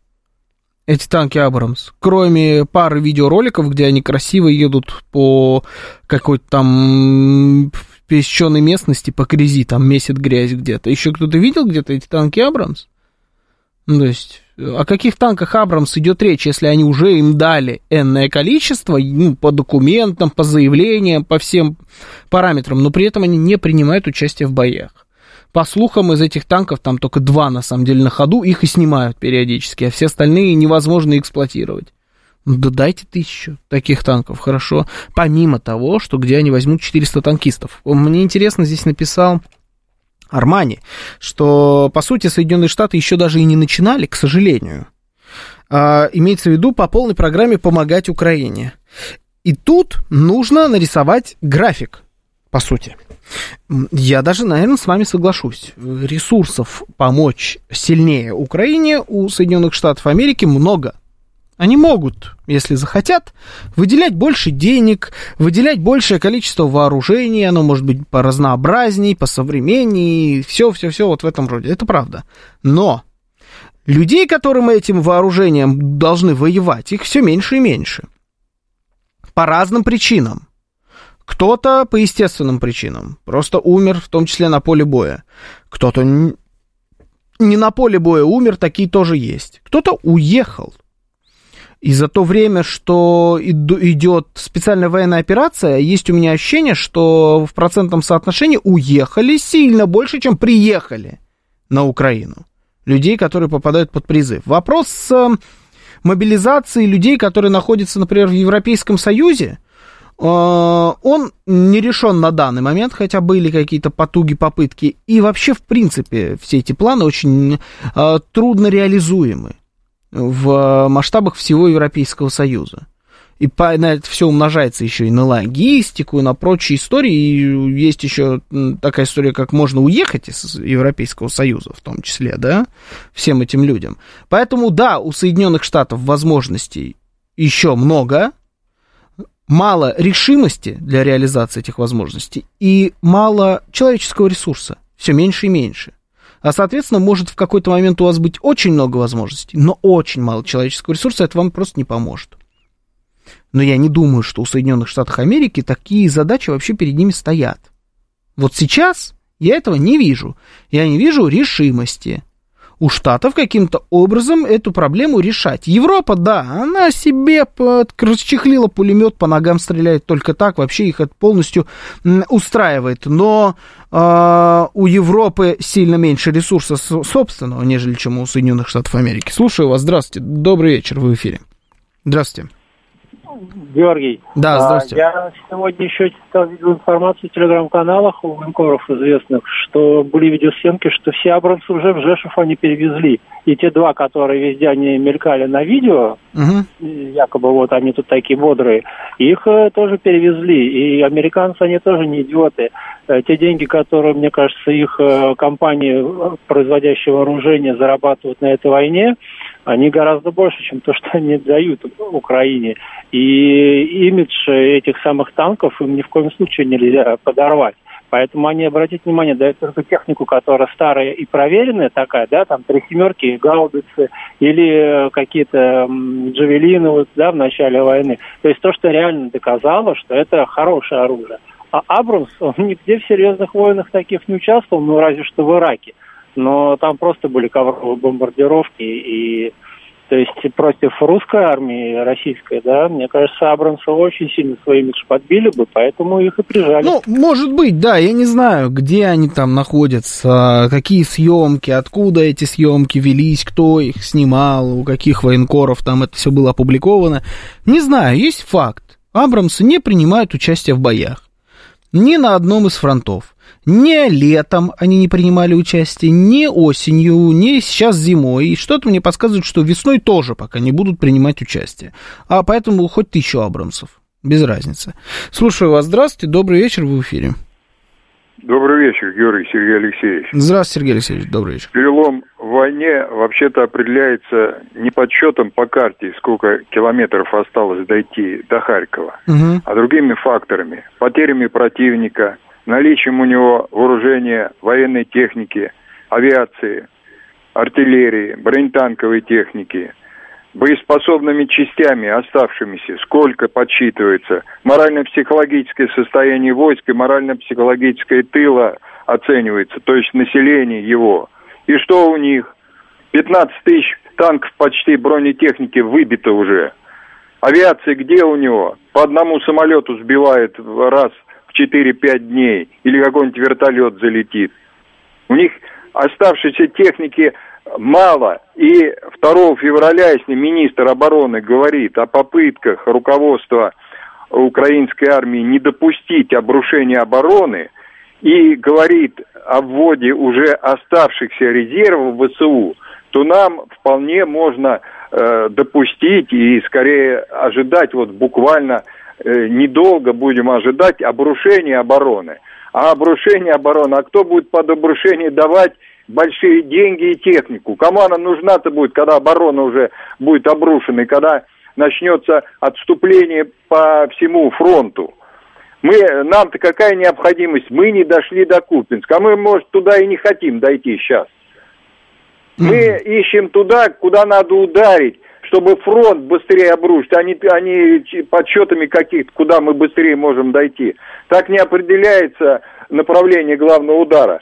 Эти танки Абрамс. Кроме пары видеороликов, где они красиво едут по какой-то там песчаной местности, по грязи, там месит грязь где-то. Еще кто-то видел где-то эти танки Абрамс? Ну, то есть, о каких танках Абрамс идет речь, если они уже им дали энное количество, ну, по документам, по заявлениям, по всем параметрам, но при этом они не принимают участие в боях. По слухам, из этих танков там только два, на самом деле, на ходу, их и снимают периодически, а все остальные невозможно эксплуатировать. Ну, да дайте тысячу таких танков, хорошо. Помимо того, что где они возьмут 400 танкистов. Мне интересно, здесь написал Армани, что, по сути, Соединенные Штаты еще даже и не начинали, к сожалению. А, имеется в виду по полной программе помогать Украине. И тут нужно нарисовать график, по сути. Я даже, наверное, с вами соглашусь. Ресурсов помочь сильнее Украине у Соединенных Штатов Америки много. Они могут, если захотят, выделять больше денег, выделять большее количество вооружений, оно может быть поразнообразней, посовременней, все-все-все вот в этом роде. Это правда. Но людей, которым этим вооружением должны воевать, их все меньше и меньше. По разным причинам. Кто-то по естественным причинам, просто умер, в том числе на поле боя. Кто-то не на поле боя умер, такие тоже есть. Кто-то уехал. И за то время, что идет специальная военная операция, есть у меня ощущение, что в процентном соотношении уехали сильно больше, чем приехали на Украину. Людей, которые попадают под призыв. Вопрос с мобилизацией людей, которые находятся, например, в Европейском Союзе, э, он не решен на данный момент, хотя были какие-то потуги, попытки. И вообще, в принципе, все эти планы очень э, трудно реализуемы в масштабах всего Европейского Союза. И по, на это все умножается еще и на логистику, и на прочие истории. И есть еще такая история, как можно уехать из Европейского Союза, в том числе, да, всем этим людям. Поэтому, да, у Соединенных Штатов возможностей еще много, мало решимости для реализации этих возможностей и мало человеческого ресурса, все меньше и меньше. А, соответственно, может в какой-то момент у вас быть очень много возможностей, но очень мало человеческого ресурса, это вам просто не поможет. Но я не думаю, что у Соединенных Штатов Америки такие задачи вообще перед ними стоят. Вот сейчас я этого не вижу. Я не вижу решимости у Штатов каким-то образом эту проблему решать. Европа, да, она себе расчехлила пулемет, по ногам стреляет только так, вообще их это полностью устраивает. Но э, у Европы сильно меньше ресурса собственного, нежели чем у Соединенных Штатов Америки. Слушаю вас, здравствуйте, добрый вечер, вы в эфире. Здравствуйте. Георгий. Да, здравствуйте. Я сегодня еще читал информацию в телеграм-каналах у военкоров известных, что были видеосъемки, что все Абрамсы уже в Жешев они перевезли. И те два, которые везде они мелькали на видео, угу. якобы вот они тут такие бодрые, их э, тоже перевезли. И американцы, они тоже не идиоты. Э, те деньги, которые, мне кажется, их э, компании, производящие вооружение, зарабатывают на этой войне, они гораздо больше, чем то, что они дают Украине. И имидж этих самых танков им ни в коем случае нельзя подорвать. Поэтому они, обратите внимание, дают только технику, которая старая и проверенная такая, да, там три семерки, гаубицы или какие-то джавелины вот, да, в начале войны. То есть то, что реально доказало, что это хорошее оружие. А Абрамс, он нигде в серьезных войнах таких не участвовал, ну разве что в Ираке но там просто были ковровые бомбардировки, и то есть против русской армии, российской, да, мне кажется, Абрамса очень сильно свой имидж подбили бы, поэтому их и прижали. Ну, может быть, да, я не знаю, где они там находятся, какие съемки, откуда эти съемки велись, кто их снимал, у каких военкоров там это все было опубликовано. Не знаю, есть факт. Абрамсы не принимают участие в боях. Ни на одном из фронтов. Ни летом они не принимали участие, ни осенью, ни сейчас зимой. И что-то мне подсказывает, что весной тоже пока не будут принимать участие. А поэтому хоть тысячу Абрамсов. Без разницы. Слушаю вас. Здравствуйте. Добрый вечер. Вы в эфире. Добрый вечер, Георгий Сергей Алексеевич. Здравствуйте, Сергей Алексеевич. Добрый вечер. Перелом в войне вообще-то определяется не подсчетом по карте, сколько километров осталось дойти до Харькова, угу. а другими факторами. Потерями противника, наличием у него вооружения, военной техники, авиации, артиллерии, бронетанковой техники, боеспособными частями оставшимися, сколько подсчитывается, морально-психологическое состояние войск и морально-психологическое тыла оценивается, то есть население его. И что у них? 15 тысяч танков почти бронетехники выбито уже. Авиация где у него? По одному самолету сбивает раз 4-5 дней, или какой-нибудь вертолет залетит. У них оставшейся техники мало. И 2 февраля, если министр обороны говорит о попытках руководства украинской армии не допустить обрушения обороны и говорит о вводе уже оставшихся резервов ВСУ, то нам вполне можно э, допустить и скорее ожидать вот буквально Э, недолго будем ожидать обрушения обороны. А обрушение обороны, а кто будет под обрушение давать большие деньги и технику. Кому она нужна-то будет, когда оборона уже будет обрушена, и когда начнется отступление по всему фронту? Мы, нам-то какая необходимость? Мы не дошли до Купинска, а мы, может, туда и не хотим дойти сейчас. Мы ищем туда, куда надо ударить, чтобы фронт быстрее обрушить, а не, а не подсчетами каких-то, куда мы быстрее можем дойти. Так не определяется направление главного удара.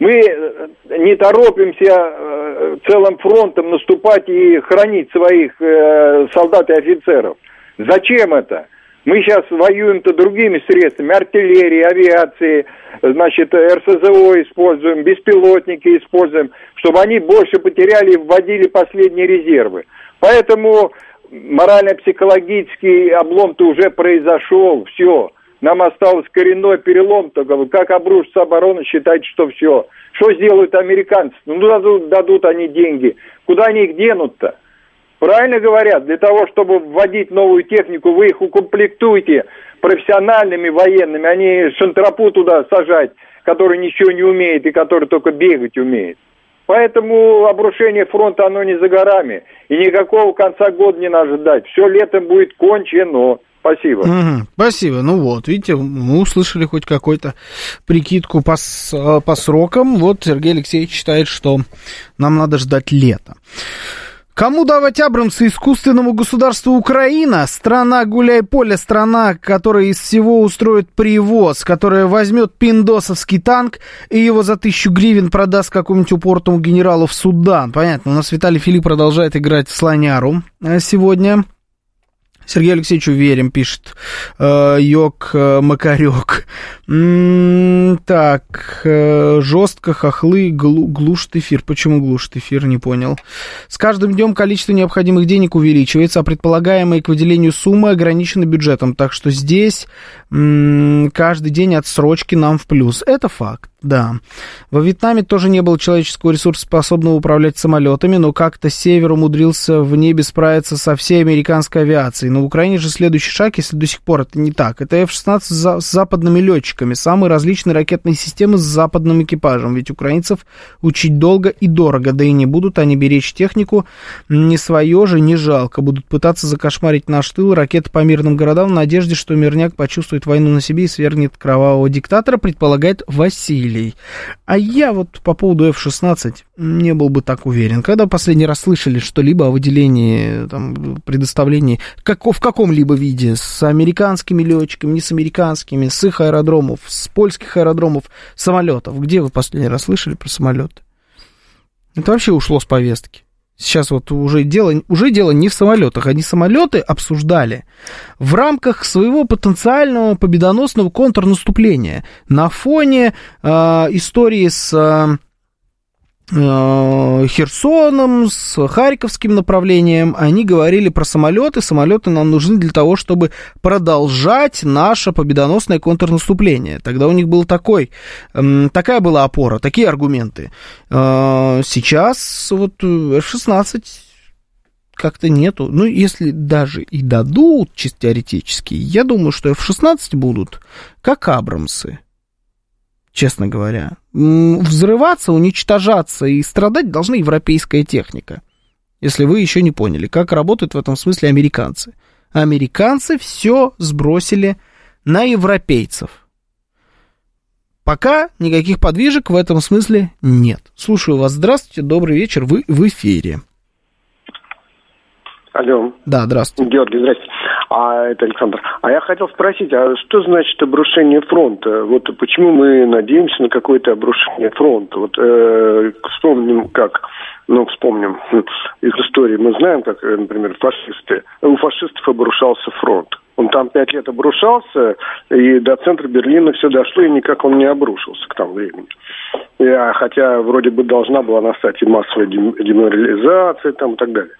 Мы э, не торопимся э, целым фронтом наступать и хранить своих э, солдат и офицеров. Зачем это? Мы сейчас воюем-то другими средствами, артиллерией, авиацией, значит, РСЗО используем, беспилотники используем, чтобы они больше потеряли и вводили последние резервы. Поэтому морально-психологический облом-то уже произошел, все. Нам осталось коренной перелом, только как обрушится оборона, считайте, что все. Что сделают американцы? Ну, дадут, дадут они деньги. Куда они их денут-то? Правильно говорят, для того, чтобы вводить новую технику, вы их укомплектуете профессиональными военными, а не шантропу туда сажать, который ничего не умеет и который только бегать умеет. Поэтому обрушение фронта, оно не за горами. И никакого конца года не надо ждать. Все летом будет кончено. Спасибо. Угу, спасибо. Ну вот, видите, мы услышали хоть какую-то прикидку по, по срокам. Вот Сергей Алексеевич считает, что нам надо ждать лета. Кому давать Абрамсы искусственному государству Украина? Страна гуляй-поле, страна, которая из всего устроит привоз, которая возьмет пиндосовский танк и его за тысячу гривен продаст какому-нибудь упортому генералу в Судан. Понятно, у нас Виталий Филипп продолжает играть в слоняру э, сегодня. Сергей Алексеевич уверен, пишет э, Йог э, Макарек. Так, э, жестко, хохлы, глу, глушит эфир. Почему глушит эфир, не понял. С каждым днем количество необходимых денег увеличивается, а предполагаемые к выделению суммы ограничены бюджетом. Так что здесь каждый день отсрочки нам в плюс. Это факт. Да. Во Вьетнаме тоже не было человеческого ресурса, способного управлять самолетами, но как-то Север умудрился в небе справиться со всей американской авиацией. На Украине же следующий шаг, если до сих пор это не так, это F-16 с западными летчиками, самые различные ракетные системы с западным экипажем. Ведь украинцев учить долго и дорого, да и не будут они беречь технику, не свое же, не жалко. Будут пытаться закошмарить наш тыл ракеты по мирным городам в надежде, что мирняк почувствует войну на себе и свергнет кровавого диктатора, предполагает Василий автомобилей. А я вот по поводу F-16 не был бы так уверен. Когда последний раз слышали что-либо о выделении, там, предоставлении как, в каком-либо виде с американскими летчиками, не с американскими, с их аэродромов, с польских аэродромов, самолетов. Где вы последний раз слышали про самолеты? Это вообще ушло с повестки. Сейчас вот уже дело, уже дело не в самолетах. Они самолеты обсуждали в рамках своего потенциального победоносного контрнаступления на фоне э, истории с э, Херсоном, с Харьковским направлением, они говорили про самолеты. Самолеты нам нужны для того, чтобы продолжать наше победоносное контрнаступление. Тогда у них был такой, такая была опора, такие аргументы. Э, сейчас вот F-16 как-то нету. Ну, если даже и дадут, чисто теоретически, я думаю, что F-16 будут как Абрамсы честно говоря. Взрываться, уничтожаться и страдать должна европейская техника. Если вы еще не поняли, как работают в этом смысле американцы. Американцы все сбросили на европейцев. Пока никаких подвижек в этом смысле нет. Слушаю вас. Здравствуйте, добрый вечер. Вы в эфире. Алло. Да, здравствуйте. Георгий, здравствуйте. А это Александр. А я хотел спросить, а что значит обрушение фронта? Вот почему мы надеемся на какое-то обрушение фронта? Вот э, вспомним как, ну вспомним из истории. Мы знаем, как, э, например, фашисты. У фашистов обрушался фронт. Он там пять лет обрушался, и до центра Берлина все дошло, и никак он не обрушился к тому времени. И, а, хотя вроде бы должна была настать и массовая деморализация там, и так далее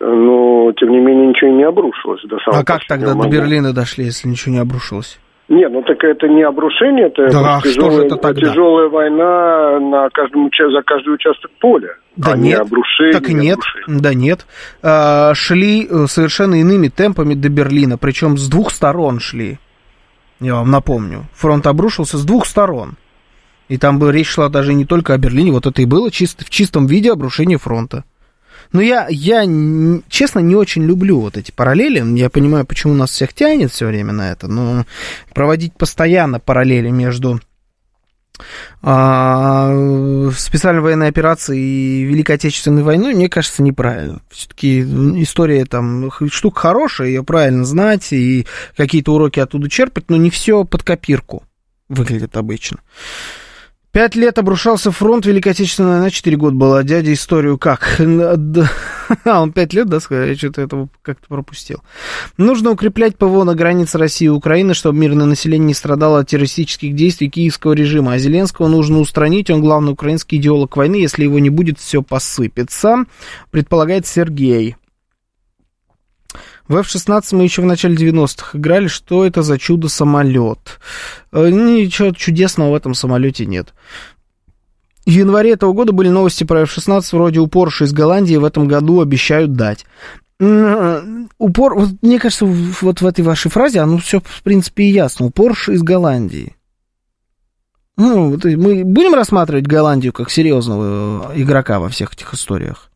но тем не менее ничего не обрушилось. До самого а как тогда момента. до Берлина дошли, если ничего не обрушилось? Нет, ну так это не обрушение, это да, тяжелая, что же это тогда? тяжелая война на каждом, за каждый участок поля. Да а нет, не обрушение, так и нет, обрушение. да нет. А, шли э, совершенно иными темпами до Берлина, причем с двух сторон шли. Я вам напомню. Фронт обрушился с двух сторон. И там бы речь шла даже не только о Берлине, вот это и было чисто, в чистом виде обрушение фронта. Но я, я, честно, не очень люблю вот эти параллели. Я понимаю, почему нас всех тянет все время на это, но проводить постоянно параллели между а, специальной военной операцией и Великой Отечественной войной, мне кажется, неправильно. Все-таки история там штука хорошая, ее правильно знать и какие-то уроки оттуда черпать, но не все под копирку выглядит обычно. Пять лет обрушался фронт, Великой Отечественной война, четыре года была. Дядя историю как? А, он пять лет, да, сказал? Я что-то этого как-то пропустил. Нужно укреплять ПВО на границе России и Украины, чтобы мирное население не страдало от террористических действий киевского режима. А Зеленского нужно устранить, он главный украинский идеолог войны. Если его не будет, все посыпется, предполагает Сергей. В F-16 мы еще в начале 90-х играли. Что это за чудо-самолет? Э, ничего чудесного в этом самолете нет. В январе этого года были новости про F-16, вроде у Porsche из Голландии в этом году обещают дать. Упор, вот, мне кажется, вот в этой вашей фразе оно все, в принципе, и ясно. У из Голландии. Ну, мы будем рассматривать Голландию как серьезного игрока во всех этих историях?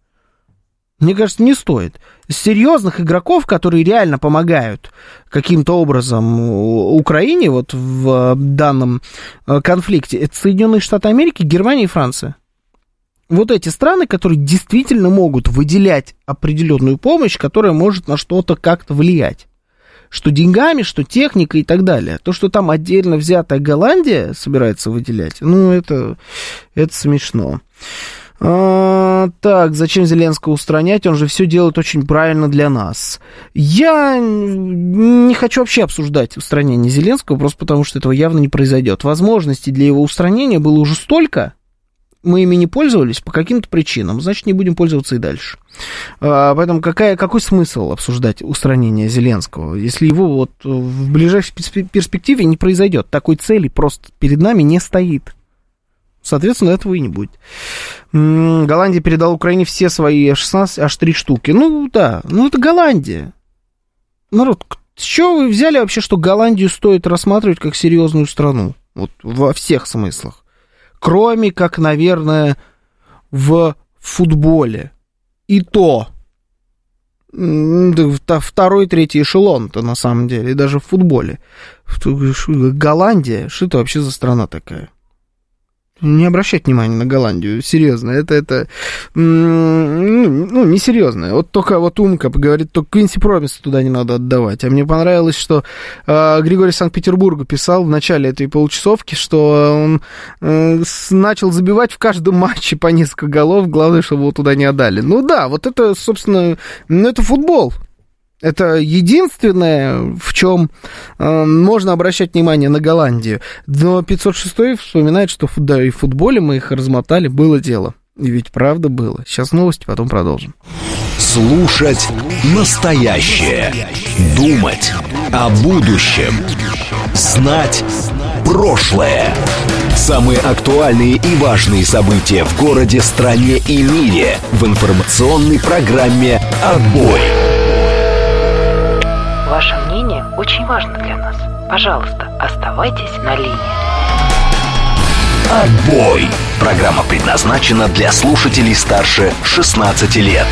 Мне кажется, не стоит. Серьезных игроков, которые реально помогают каким-то образом Украине вот в данном э, конфликте, это Соединенные Штаты Америки, Германия и Франция. Вот эти страны, которые действительно могут выделять определенную помощь, которая может на что-то как-то влиять. Что деньгами, что техникой и так далее. То, что там отдельно взятая Голландия собирается выделять, ну, это, это смешно. А, так, зачем Зеленского устранять? Он же все делает очень правильно для нас. Я не хочу вообще обсуждать устранение Зеленского, просто потому что этого явно не произойдет. Возможностей для его устранения было уже столько, мы ими не пользовались по каким-то причинам, значит, не будем пользоваться и дальше. А, поэтому какая, какой смысл обсуждать устранение Зеленского, если его вот в ближайшей перспективе не произойдет? Такой цели просто перед нами не стоит. Соответственно, этого и не будет. Голландия передала Украине все свои 16, аж 3 штуки. Ну, да, ну это Голландия. Народ, с чего вы взяли вообще, что Голландию стоит рассматривать как серьезную страну? Вот во всех смыслах. Кроме как, наверное, в футболе. И то. Второй, третий эшелон-то на самом деле, и даже в футболе. Голландия, что это вообще за страна такая? Не обращать внимания на Голландию, серьезно, это, это, ну, ну несерьезно. Вот только вот Умка говорит, только Квинси Промиса туда не надо отдавать. А мне понравилось, что э, Григорий Санкт-Петербурга писал в начале этой полчасовки, что он э, начал забивать в каждом матче по несколько голов, главное, чтобы его туда не отдали. Ну да, вот это, собственно, ну это футбол, это единственное, в чем э, можно обращать внимание на Голландию. Но 506 вспоминает, что да, и в футболе мы их размотали, было дело. И ведь правда было. Сейчас новости, потом продолжим. Слушать настоящее. Думать о будущем. Знать прошлое. Самые актуальные и важные события в городе, стране и мире в информационной программе «Отбой». Ваше мнение очень важно для нас. Пожалуйста, оставайтесь на линии. Отбой! Программа предназначена для слушателей старше 16 лет.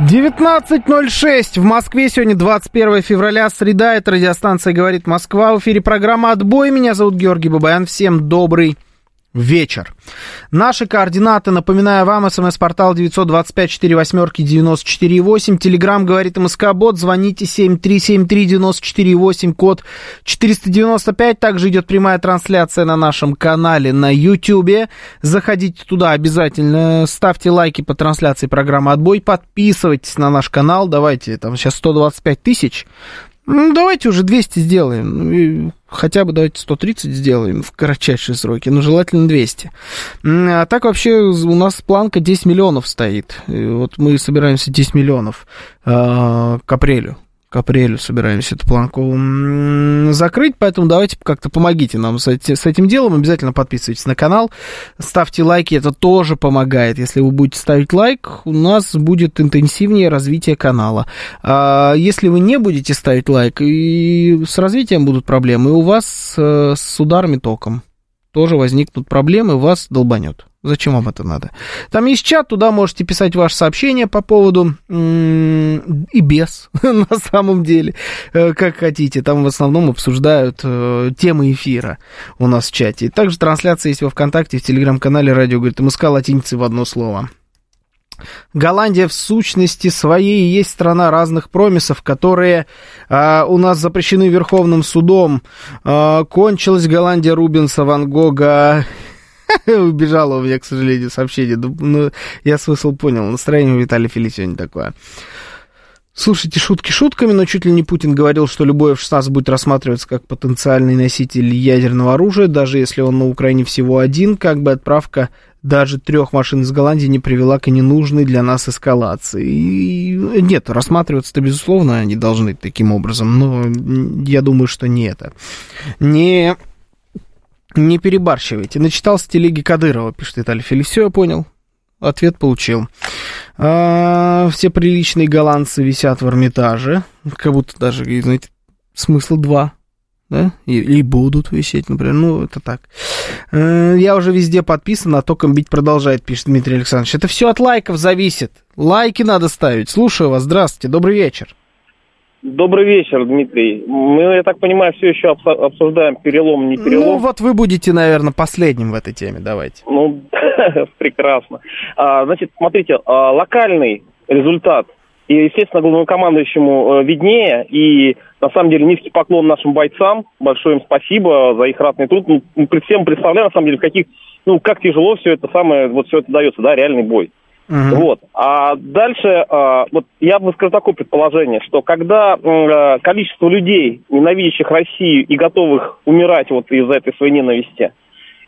19.06 в Москве. Сегодня 21 февраля, среда. Это радиостанция «Говорит Москва». В эфире программа «Отбой». Меня зовут Георгий Бабаян. Всем добрый вечер. Наши координаты, напоминаю вам, смс-портал 925-48-94-8, телеграмм говорит МСК-бот, звоните 7373-94-8, код 495, также идет прямая трансляция на нашем канале на YouTube, заходите туда обязательно, ставьте лайки по трансляции программы «Отбой», подписывайтесь на наш канал, давайте, там сейчас 125 тысяч, ну, давайте уже 200 сделаем. Ну, хотя бы давайте 130 сделаем в кратчайшие сроки, но желательно 200. А так вообще у нас планка 10 миллионов стоит. И вот мы собираемся 10 миллионов э, к апрелю к апрелю собираемся эту планку закрыть, поэтому давайте как-то помогите нам с, эти, с этим делом. Обязательно подписывайтесь на канал, ставьте лайки, это тоже помогает. Если вы будете ставить лайк, у нас будет интенсивнее развитие канала. А если вы не будете ставить лайк, и с развитием будут проблемы, и у вас э, с ударами током тоже возникнут проблемы, вас долбанет. Зачем вам это надо? Там есть чат, туда можете писать ваши сообщения по поводу и без, на самом деле, э, как хотите. Там в основном обсуждают э, темы эфира у нас в чате. Также трансляция есть во ВКонтакте, в Телеграм-канале Радио говорит МСК латиницы в одно слово. Голландия в сущности своей есть страна разных промисов, которые а, у нас запрещены Верховным судом. А, кончилась Голландия Рубинса, Ван Гога. Убежало у меня, к сожалению, сообщение. Ну, я смысл понял. Настроение у Виталия Фили сегодня такое. Слушайте, шутки шутками, но чуть ли не Путин говорил, что любой F-16 будет рассматриваться как потенциальный носитель ядерного оружия, даже если он на Украине всего один, как бы отправка даже трех машин из Голландии не привела к ненужной для нас эскалации. И, нет, рассматриваться-то, безусловно, они должны таким образом, но я думаю, что не это. Не, не перебарщивайте. Начитался телеги Кадырова, пишет Виталий Фили. Все, я понял. Ответ получил. А, все приличные голландцы висят в Эрмитаже. Как будто даже, знаете, смысл два да, и, и будут висеть, например, ну, это так. Э, я уже везде подписан, а током бить продолжает, пишет Дмитрий Александрович. Это все от лайков зависит. Лайки надо ставить. Слушаю вас, здравствуйте, добрый вечер. Добрый вечер, Дмитрий. Мы, я так понимаю, все еще обсуждаем перелом, не перелом. Ну, вот вы будете, наверное, последним в этой теме, давайте. Ну, прекрасно. А, значит, смотрите, а, локальный результат и, естественно, главнокомандующему э, виднее. И, на самом деле, низкий поклон нашим бойцам. Большое им спасибо за их ратный труд. Ну, при всем представляем, на самом деле, в каких, ну, как тяжело все это самое, вот все это дается, да, реальный бой. Uh-huh. Вот. А дальше, а, вот я бы сказал такое предположение, что когда а, количество людей, ненавидящих Россию и готовых умирать вот из-за этой своей ненависти,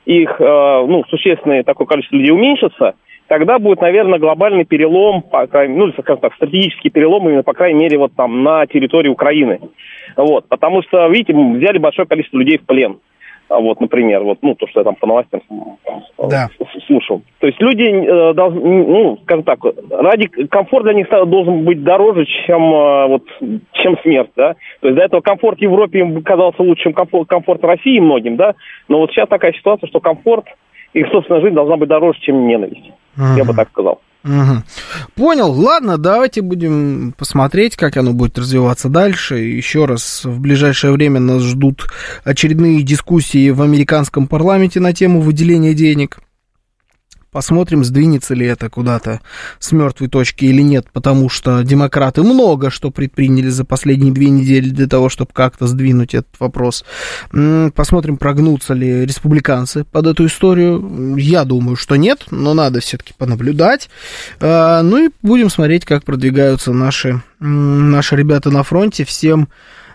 их, а, ну, существенное такое количество людей уменьшится, тогда будет, наверное, глобальный перелом, по крайней, ну, скажем так, стратегический перелом именно, по крайней мере, вот там на территории Украины. Вот, потому что, видите, взяли большое количество людей в плен. А вот, например, вот, ну, то, что я там по новостям да. слушал. То есть люди э, должны, ну, скажем так, ради комфорт для них должен быть дороже, чем, э, вот, чем смерть, да. То есть до этого комфорт Европе им казался лучше, чем комфорт, комфорт России многим, да. Но вот сейчас такая ситуация, что комфорт, их собственная жизнь должна быть дороже, чем ненависть. Угу. Я бы так сказал. Угу. Понял. Ладно, давайте будем посмотреть, как оно будет развиваться дальше. Еще раз, в ближайшее время нас ждут очередные дискуссии в американском парламенте на тему выделения денег. Посмотрим, сдвинется ли это куда-то с мертвой точки или нет, потому что демократы много что предприняли за последние две недели для того, чтобы как-то сдвинуть этот вопрос. Посмотрим, прогнутся ли республиканцы под эту историю. Я думаю, что нет, но надо все-таки понаблюдать. А, ну и будем смотреть, как продвигаются наши, наши ребята на фронте. Всем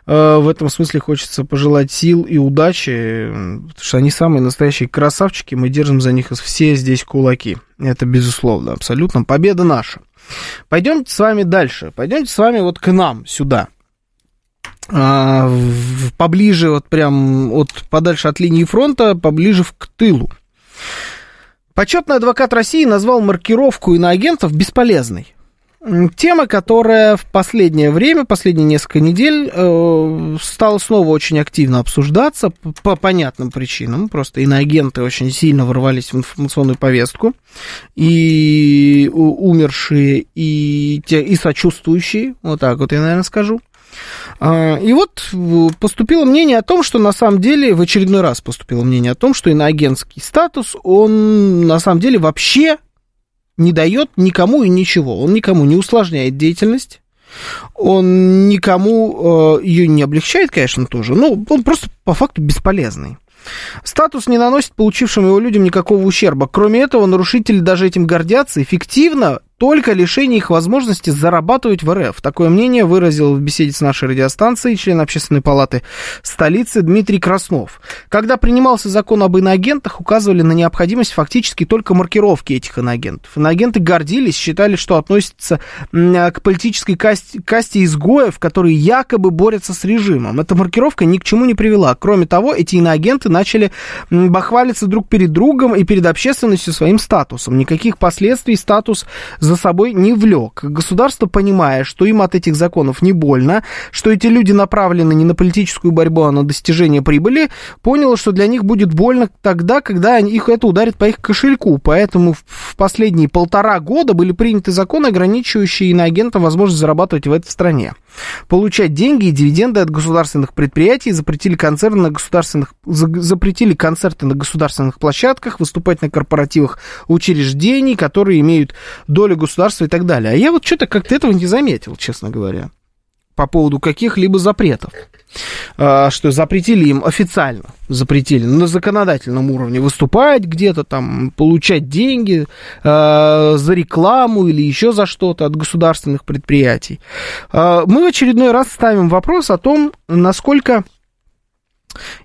в этом смысле хочется пожелать сил и удачи, потому что они самые настоящие красавчики, мы держим за них все здесь кулаки. Это безусловно, абсолютно. Победа наша. Пойдемте с вами дальше. Пойдемте с вами вот к нам, сюда. А, поближе, вот прям от, подальше от линии фронта, поближе к тылу. Почетный адвокат России назвал маркировку иноагентов бесполезной. Тема, которая в последнее время, последние несколько недель, э, стала снова очень активно обсуждаться по понятным причинам. Просто иноагенты очень сильно ворвались в информационную повестку. И умершие, и, те, и сочувствующие, вот так вот я, наверное, скажу. А, и вот поступило мнение о том, что на самом деле, в очередной раз поступило мнение о том, что иноагентский статус, он на самом деле вообще не дает никому и ничего. Он никому не усложняет деятельность, он никому э, ее не облегчает, конечно, тоже, но он просто по факту бесполезный. Статус не наносит получившим его людям никакого ущерба. Кроме этого, нарушители даже этим гордятся, эффективно только лишение их возможности зарабатывать в РФ. Такое мнение выразил в беседе с нашей радиостанцией член Общественной палаты столицы Дмитрий Краснов. Когда принимался закон об иноагентах, указывали на необходимость фактически только маркировки этих иноагентов. Иноагенты гордились, считали, что относятся к политической касте, касте изгоев, которые якобы борются с режимом. Эта маркировка ни к чему не привела. Кроме того, эти иноагенты начали бахвалиться друг перед другом и перед общественностью своим статусом. Никаких последствий статус за собой не влек. Государство, понимая, что им от этих законов не больно, что эти люди направлены не на политическую борьбу, а на достижение прибыли, поняло, что для них будет больно тогда, когда их это ударит по их кошельку. Поэтому в последние полтора года были приняты законы, ограничивающие иноагентам возможность зарабатывать в этой стране. Получать деньги и дивиденды от государственных предприятий, запретили концерны на государственных, запретили концерты на государственных площадках, выступать на корпоративах учреждений, которые имеют долю государства и так далее. А я вот что-то как-то этого не заметил, честно говоря, по поводу каких-либо запретов. А, что запретили им официально, запретили на законодательном уровне выступать где-то там, получать деньги э, за рекламу или еще за что-то от государственных предприятий. Э, мы в очередной раз ставим вопрос о том, насколько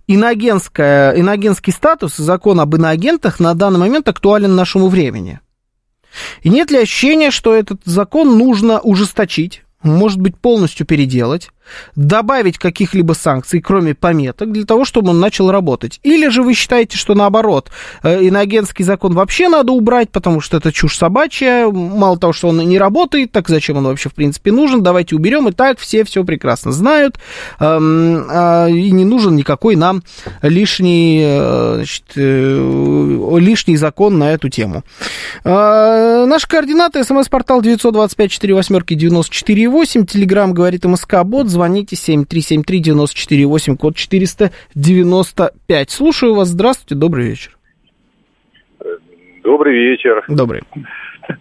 иноагентская, иноагентский статус и закон об иноагентах на данный момент актуален нашему времени. И нет ли ощущения, что этот закон нужно ужесточить, может быть, полностью переделать, добавить каких-либо санкций, кроме пометок, для того, чтобы он начал работать. Или же вы считаете, что наоборот, э, иноагентский закон вообще надо убрать, потому что это чушь собачья, мало того, что он не работает, так зачем он вообще в принципе нужен, давайте уберем, и так все все прекрасно знают, эм, э, и не нужен никакой нам лишний, э, значит, э, лишний закон на эту тему. Наши координаты, смс-портал 925 4 восьмерки 94 8, телеграмм говорит МСК-бот, звоните 7373-94-8, код 495. Слушаю вас, здравствуйте, добрый вечер. Добрый вечер. Добрый.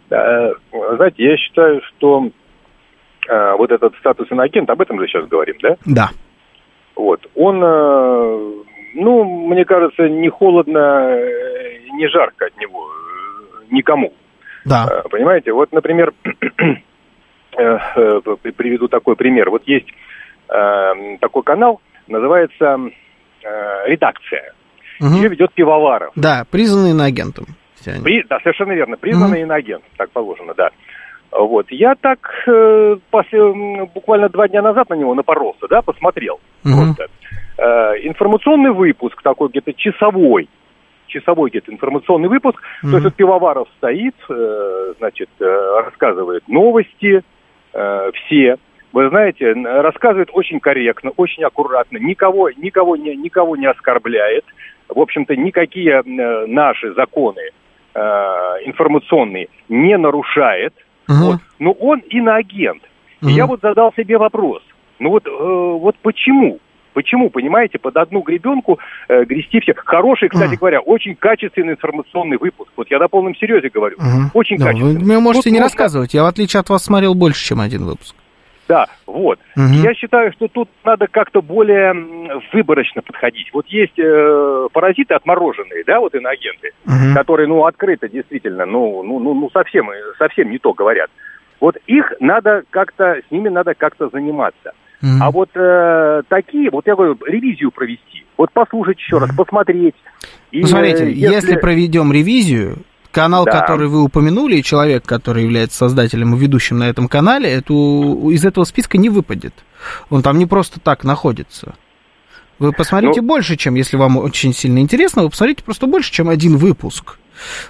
Знаете, я считаю, что а, вот этот статус иногент, об этом же сейчас говорим, да? Да. Вот, он, а, ну, мне кажется, не холодно, не жарко от него никому. Да. Понимаете, вот, например, Э, э, приведу такой пример. Вот есть э, такой канал, называется «Редакция». Угу. Ее ведет Пивоваров. Да, признанный иноагентом. При, да, совершенно верно. Признанный угу. иноагент, так положено, да. Вот. Я так э, после, буквально два дня назад на него напоролся, да, посмотрел. Угу. Просто. Э, информационный выпуск такой где-то часовой, часовой где-то информационный выпуск. Mm-hmm. То есть вот Пивоваров стоит, э, значит, э, рассказывает новости, э, все. Вы знаете, рассказывает очень корректно, очень аккуратно, никого, никого, не, никого не оскорбляет. В общем-то, никакие э, наши законы э, информационные не нарушает. Uh-huh. Вот. Но он иноагент. Uh-huh. И я вот задал себе вопрос. Ну вот, э, вот почему? Почему, понимаете, под одну гребенку э, грести все. Хороший, кстати uh-huh. говоря, очень качественный информационный выпуск. Вот я на полном серьезе говорю. Uh-huh. Очень да, качественный. Вы мне можете тут не можно... рассказывать. Я, в отличие от вас, смотрел больше, чем один выпуск. Да, вот. Угу. Я считаю, что тут надо как-то более выборочно подходить. Вот есть э, паразиты отмороженные, да, вот иноагенты, угу. которые, ну, открыто действительно, ну, ну, ну, ну, совсем, совсем не то говорят. Вот их надо как-то, с ними надо как-то заниматься. Mm-hmm. А вот э, такие, вот я говорю, ревизию провести. Вот послушать еще mm-hmm. раз, посмотреть. И, Посмотрите, э, если... если проведем ревизию, канал, да. который вы упомянули, и человек, который является создателем и ведущим на этом канале, эту, из этого списка не выпадет. Он там не просто так находится. Вы посмотрите ну... больше, чем, если вам очень сильно интересно, вы посмотрите просто больше, чем один выпуск.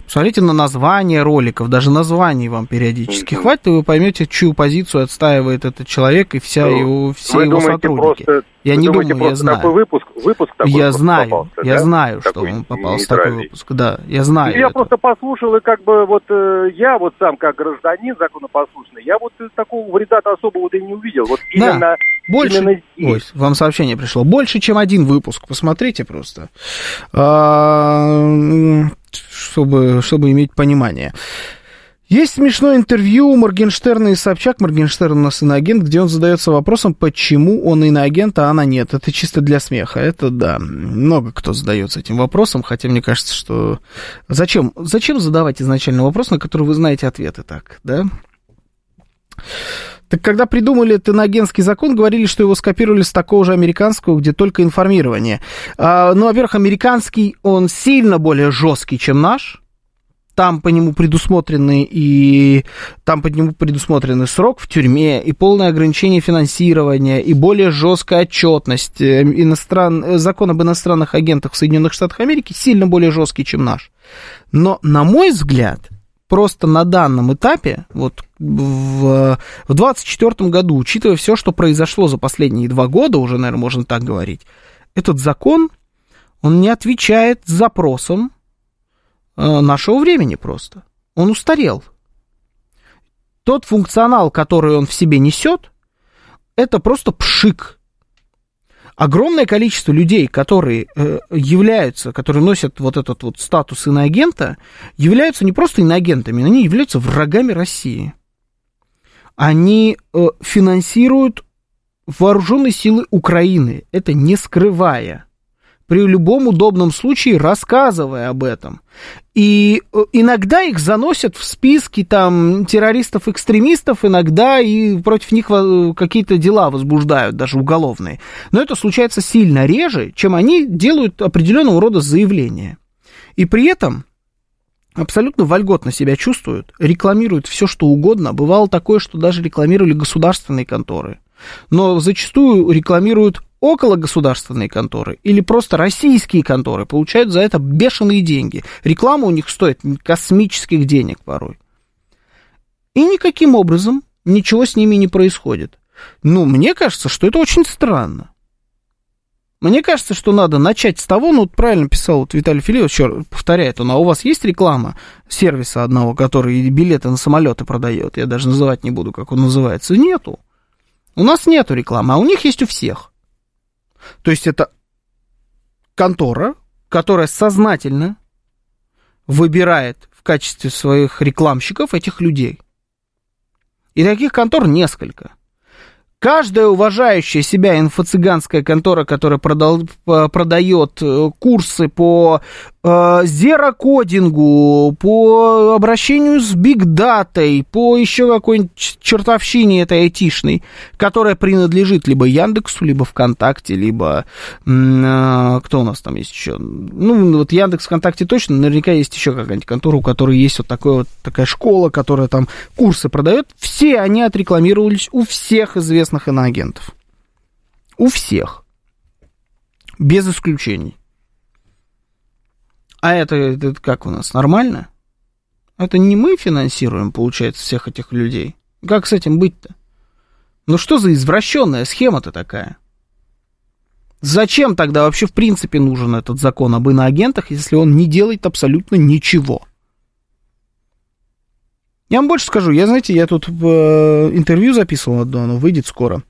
Посмотрите на название роликов, даже названий вам периодически mm-hmm. хватит, и вы поймете, чью позицию отстаивает этот человек и вся ну, его, все его сотрудники. Просто, я не думаю, я знаю. Такой выпуск, выпуск такой я знаю, попался, я да? знаю, что такой он попался такой выпуск, да, я знаю. Я это. просто послушал, и как бы вот э, я вот сам как гражданин законопослушный, я вот такого вреда особого-то и не увидел. Вот именно, да. Больше, именно. Ой, вам сообщение пришло. Больше, чем один выпуск. Посмотрите просто. Чтобы, чтобы иметь понимание. Есть смешное интервью Моргенштерна и Собчак. Моргенштерн у нас иноагент, где он задается вопросом, почему он иноагент, а она нет. Это чисто для смеха. Это да. Много кто задается этим вопросом, хотя мне кажется, что... Зачем, зачем задавать изначально вопрос, на который вы знаете ответы так, да? Так когда придумали этот иноагентский закон, говорили, что его скопировали с такого же американского, где только информирование. А, ну, во-первых, американский, он сильно более жесткий, чем наш там по нему предусмотрены и там по нему предусмотрены срок в тюрьме и полное ограничение финансирования и более жесткая отчетность. Э, иностран... Э, закон об иностранных агентах в Соединенных Штатах Америки сильно более жесткий, чем наш. Но, на мой взгляд, просто на данном этапе, вот в 2024 году, учитывая все, что произошло за последние два года, уже, наверное, можно так говорить, этот закон, он не отвечает запросам Э, нашего времени просто. Он устарел. Тот функционал, который он в себе несет, это просто пшик. Огромное количество людей, которые э, являются, которые носят вот этот вот статус иноагента, являются не просто иноагентами, они являются врагами России. Они э, финансируют вооруженные силы Украины, это не скрывая при любом удобном случае рассказывая об этом. И э, иногда их заносят в списки там террористов-экстремистов, иногда и против них какие-то дела возбуждают, даже уголовные. Но это случается сильно реже, чем они делают определенного рода заявления. И при этом абсолютно вольготно себя чувствуют, рекламируют все, что угодно. Бывало такое, что даже рекламировали государственные конторы. Но зачастую рекламируют около государственной конторы или просто российские конторы получают за это бешеные деньги. Реклама у них стоит космических денег порой. И никаким образом ничего с ними не происходит. Ну, мне кажется, что это очень странно. Мне кажется, что надо начать с того, ну, правильно писал вот Виталий Филиппов, еще повторяет он, а у вас есть реклама сервиса одного, который билеты на самолеты продает? Я даже называть не буду, как он называется. Нету. У нас нету рекламы, а у них есть у всех. То есть это контора, которая сознательно выбирает в качестве своих рекламщиков этих людей. И таких контор несколько – Каждая уважающая себя инфо-цыганская контора, которая продал, продает э, курсы по э, зерокодингу, по обращению с бигдатой, по еще какой-нибудь чертовщине этой айтишной, которая принадлежит либо Яндексу, либо ВКонтакте, либо э, кто у нас там есть еще? Ну, вот Яндекс, ВКонтакте точно, наверняка есть еще какая-нибудь контора, у которой есть вот, такой вот такая школа, которая там курсы продает. Все они отрекламировались у всех известных иноагентов. У всех. Без исключений. А это, это как у нас, нормально? Это не мы финансируем, получается, всех этих людей. Как с этим быть-то? Ну что за извращенная схема-то такая? Зачем тогда вообще в принципе нужен этот закон об иноагентах, если он не делает абсолютно ничего? Я вам больше скажу, я, знаете, я тут э, интервью записывал одно, оно выйдет скоро.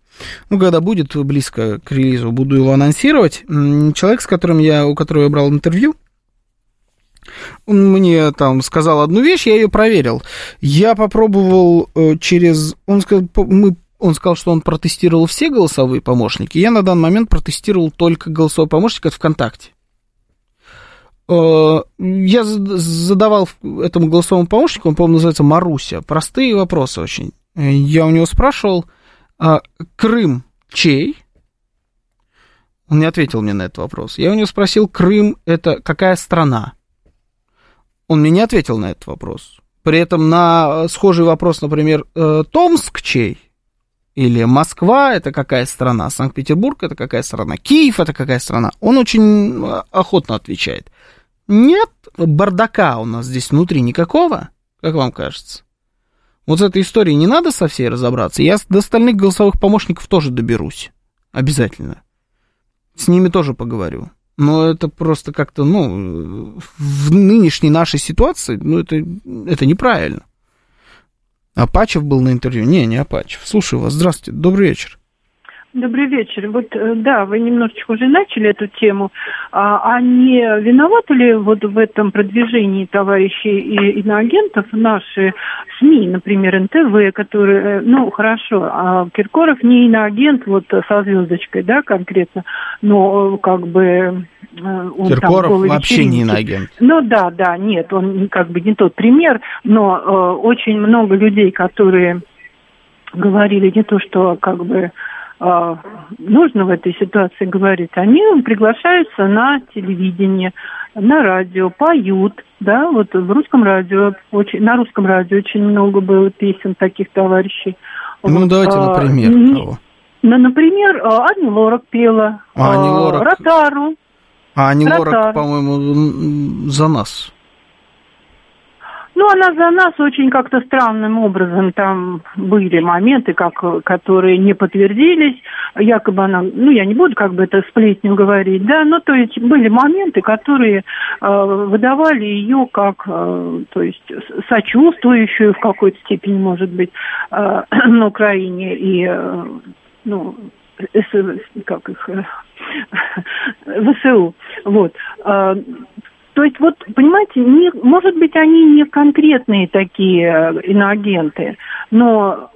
Ну, когда будет близко к релизу, буду его анонсировать. Человек, с которым я, у которого я брал интервью, он мне там сказал одну вещь, я ее проверил. Я попробовал э, через... Он сказал, мы он сказал, что он протестировал все голосовые помощники. Я на данный момент протестировал только голосовой помощник от ВКонтакте. Э, я задавал этому голосовому помощнику, он, по-моему, называется Маруся, простые вопросы очень. Я у него спрашивал, а Крым чей? Он не ответил мне на этот вопрос. Я у него спросил, Крым это какая страна? Он мне не ответил на этот вопрос. При этом на схожий вопрос, например, э, Томск чей? Или Москва это какая страна? Санкт-Петербург это какая страна? Киев это какая страна? Он очень э, охотно отвечает. Нет бардака у нас здесь внутри никакого, как вам кажется? Вот с этой историей не надо со всей разобраться. Я до остальных голосовых помощников тоже доберусь. Обязательно. С ними тоже поговорю. Но это просто как-то, ну, в нынешней нашей ситуации, ну, это, это неправильно. Апачев был на интервью? Не, не Апачев. Слушаю вас. Здравствуйте. Добрый вечер. Добрый вечер. Вот, э, да, вы немножечко уже начали эту тему. А, а не виноваты ли вот в этом продвижении товарищей и иноагентов наши СМИ, например, НТВ, которые, э, ну, хорошо, а Киркоров не иноагент, вот со звездочкой, да, конкретно, но как бы он Киркоров там вообще не иноагент. Ну да, да, нет, он как бы не тот пример, но э, очень много людей, которые говорили не то, что как бы э, нужно в этой ситуации говорить, они приглашаются на телевидение, на радио, поют, да, вот в русском радио, очень, на русском радио очень много было песен таких товарищей. Ну, вот, давайте, а, например, а, кого? Ну, например, Ани Лорак пела, а, Ани Лорак. Ротару. А Ани Лорак, по-моему, за нас. Она за нас очень как-то странным образом. Там были моменты, как, которые не подтвердились. Якобы она, ну, я не буду как бы это сплетню говорить, да, но то есть были моменты, которые э, выдавали ее как, э, то есть сочувствующую в какой-то степени, может быть, э, на Украине и, э, ну, как их, э, ВСУ. Вот. То есть вот, понимаете, не, может быть, они не конкретные такие э, иноагенты, но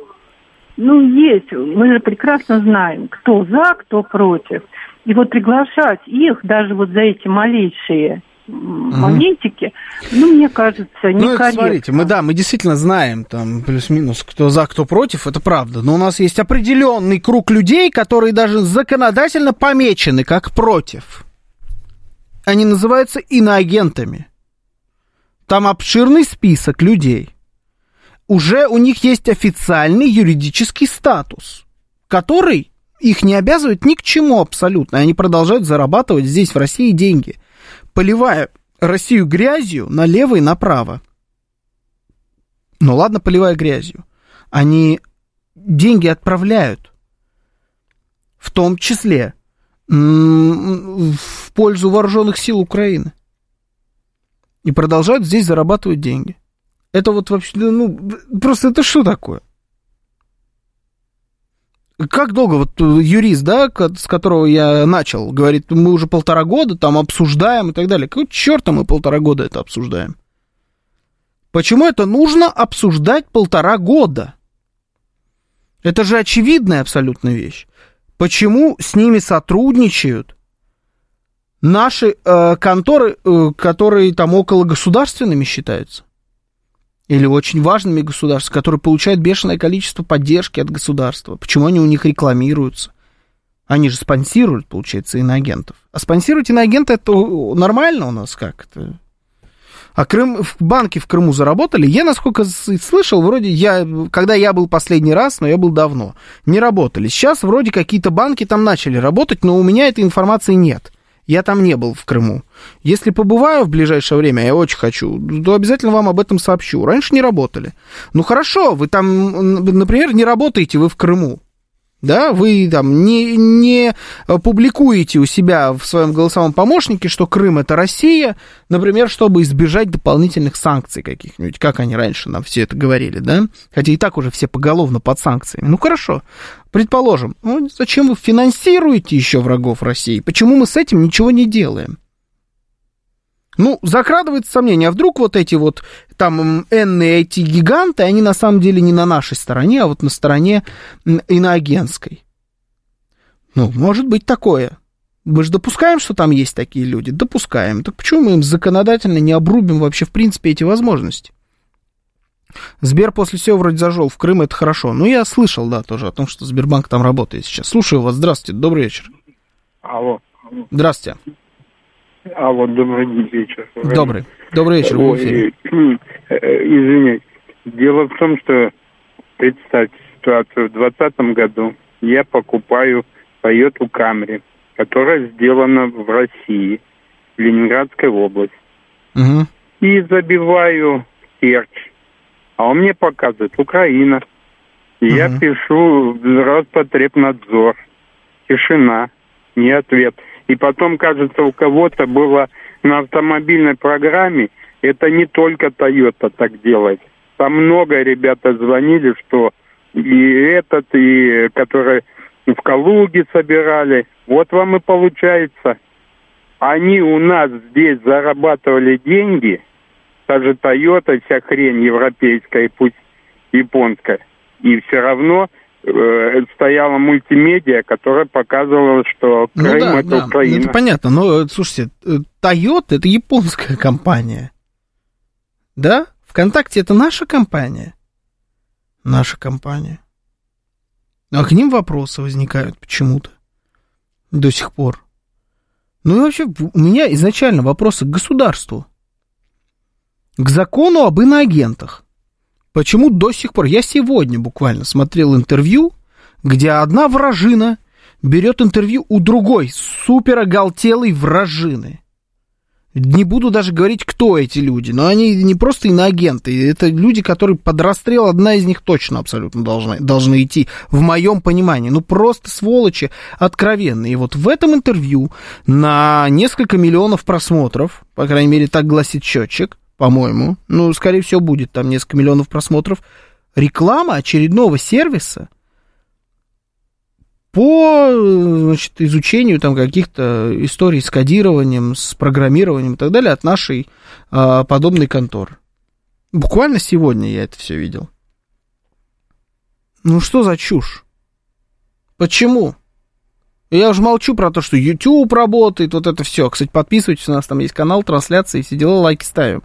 ну, есть, мы же прекрасно знаем, кто за, кто против. И вот приглашать их даже вот за эти малейшие моментики, ну, мне кажется, некорректно. Ну, смотрите, мы, да, мы действительно знаем, там, плюс-минус, кто за, кто против, это правда, но у нас есть определенный круг людей, которые даже законодательно помечены как против. Они называются иноагентами. Там обширный список людей. Уже у них есть официальный юридический статус, который их не обязывает ни к чему абсолютно. Они продолжают зарабатывать здесь, в России, деньги – поливая Россию грязью налево и направо. Ну ладно, поливая грязью. Они деньги отправляют, в том числе в пользу вооруженных сил Украины. И продолжают здесь зарабатывать деньги. Это вот вообще, ну, просто это что такое? Как долго вот юрист, да, с которого я начал, говорит, мы уже полтора года там обсуждаем и так далее. Какого черта мы полтора года это обсуждаем? Почему это нужно обсуждать полтора года? Это же очевидная абсолютно вещь. Почему с ними сотрудничают наши э, конторы, э, которые там около государственными считаются? или очень важными государствами, которые получают бешеное количество поддержки от государства. Почему они у них рекламируются? Они же спонсируют, получается, иноагентов. А спонсировать иноагента это нормально у нас как-то. А Крым, в банке в Крыму заработали? Я, насколько слышал, вроде я, когда я был последний раз, но я был давно, не работали. Сейчас вроде какие-то банки там начали работать, но у меня этой информации нет. Я там не был в Крыму. Если побываю в ближайшее время, я очень хочу, то обязательно вам об этом сообщу. Раньше не работали. Ну хорошо, вы там, например, не работаете вы в Крыму да, вы там не, не публикуете у себя в своем голосовом помощнике, что Крым это Россия, например, чтобы избежать дополнительных санкций каких-нибудь, как они раньше нам все это говорили, да, хотя и так уже все поголовно под санкциями. Ну хорошо, предположим, ну, зачем вы финансируете еще врагов России? Почему мы с этим ничего не делаем? Ну, закрадывается сомнение, а вдруг вот эти вот там энные эти гиганты, они на самом деле не на нашей стороне, а вот на стороне иноагентской. Ну, может быть такое. Мы же допускаем, что там есть такие люди? Допускаем. Так почему мы им законодательно не обрубим вообще в принципе эти возможности? Сбер после всего вроде зажил. В Крым это хорошо. Ну, я слышал, да, тоже о том, что Сбербанк там работает сейчас. Слушаю вас. Здравствуйте. Добрый вечер. Алло. Здравствуйте. А вот добрый вечер. Добрый. Добрый вечер, в эфире. Э, извиняюсь. Дело в том, что представьте ситуацию. В 2020 году я покупаю Toyota Camry, которая сделана в России, в Ленинградской области. Угу. И забиваю серч. А он мне показывает Украина. И угу. я пишу Роспотребнадзор. Тишина. Не ответ. И потом, кажется, у кого-то было на автомобильной программе, это не только Toyota так делает. Там много ребята звонили, что и этот, и который в Калуге собирали. Вот вам и получается. Они у нас здесь зарабатывали деньги, та же Тойота, вся хрень европейская, пусть японская. И все равно стояла мультимедиа, которая показывала, что Ну Крым да, это да, Украина. это понятно, но, э, слушайте, э, Toyota это японская компания. Да? ВКонтакте это наша компания. Наша компания. А к ним вопросы возникают почему-то. До сих пор. Ну и вообще, у меня изначально вопросы к государству. К закону об иноагентах. Почему до сих пор? Я сегодня буквально смотрел интервью, где одна вражина берет интервью у другой супер оголтелой вражины. Не буду даже говорить, кто эти люди, но они не просто иноагенты, это люди, которые под расстрел, одна из них точно абсолютно должны, должны идти, в моем понимании. Ну, просто сволочи откровенные. И вот в этом интервью на несколько миллионов просмотров, по крайней мере, так гласит счетчик, по-моему, ну, скорее всего, будет там несколько миллионов просмотров, реклама очередного сервиса по значит, изучению там каких-то историй с кодированием, с программированием и так далее от нашей а, подобной конторы. Буквально сегодня я это все видел. Ну что за чушь? Почему? Я уже молчу про то, что YouTube работает, вот это все. Кстати, подписывайтесь, у нас там есть канал, трансляции, все дела, лайки ставим.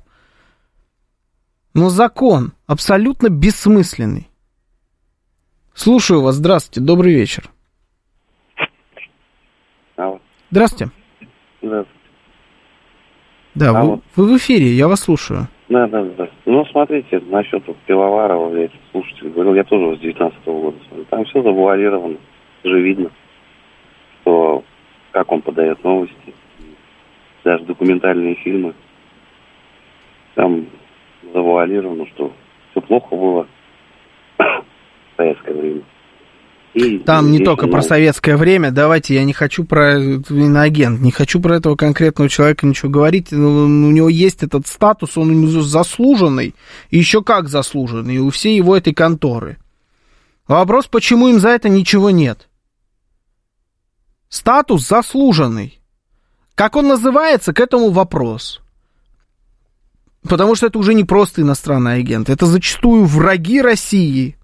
Но закон абсолютно бессмысленный. Слушаю вас, здравствуйте, добрый вечер. Алло. Здравствуйте. Да, Да, А вы, вы в эфире, я вас слушаю. да, да, да. Ну, смотрите, насчет вот Пивоварова, я слушатель говорил, я тоже с 19 года смотрю. Там все завуалировано, уже видно, что как он подает новости, даже документальные фильмы. Там завуалировано, что все плохо было в советское время. И Там не только про советское время, давайте, я не хочу про иноагент, не хочу про этого конкретного человека ничего говорить, Ну, у него есть этот статус, он заслуженный, и еще как заслуженный, у всей его этой конторы. Вопрос, почему им за это ничего нет? Статус заслуженный. Как он называется, к этому вопрос. Потому что это уже не просто иностранный агент, это зачастую враги России.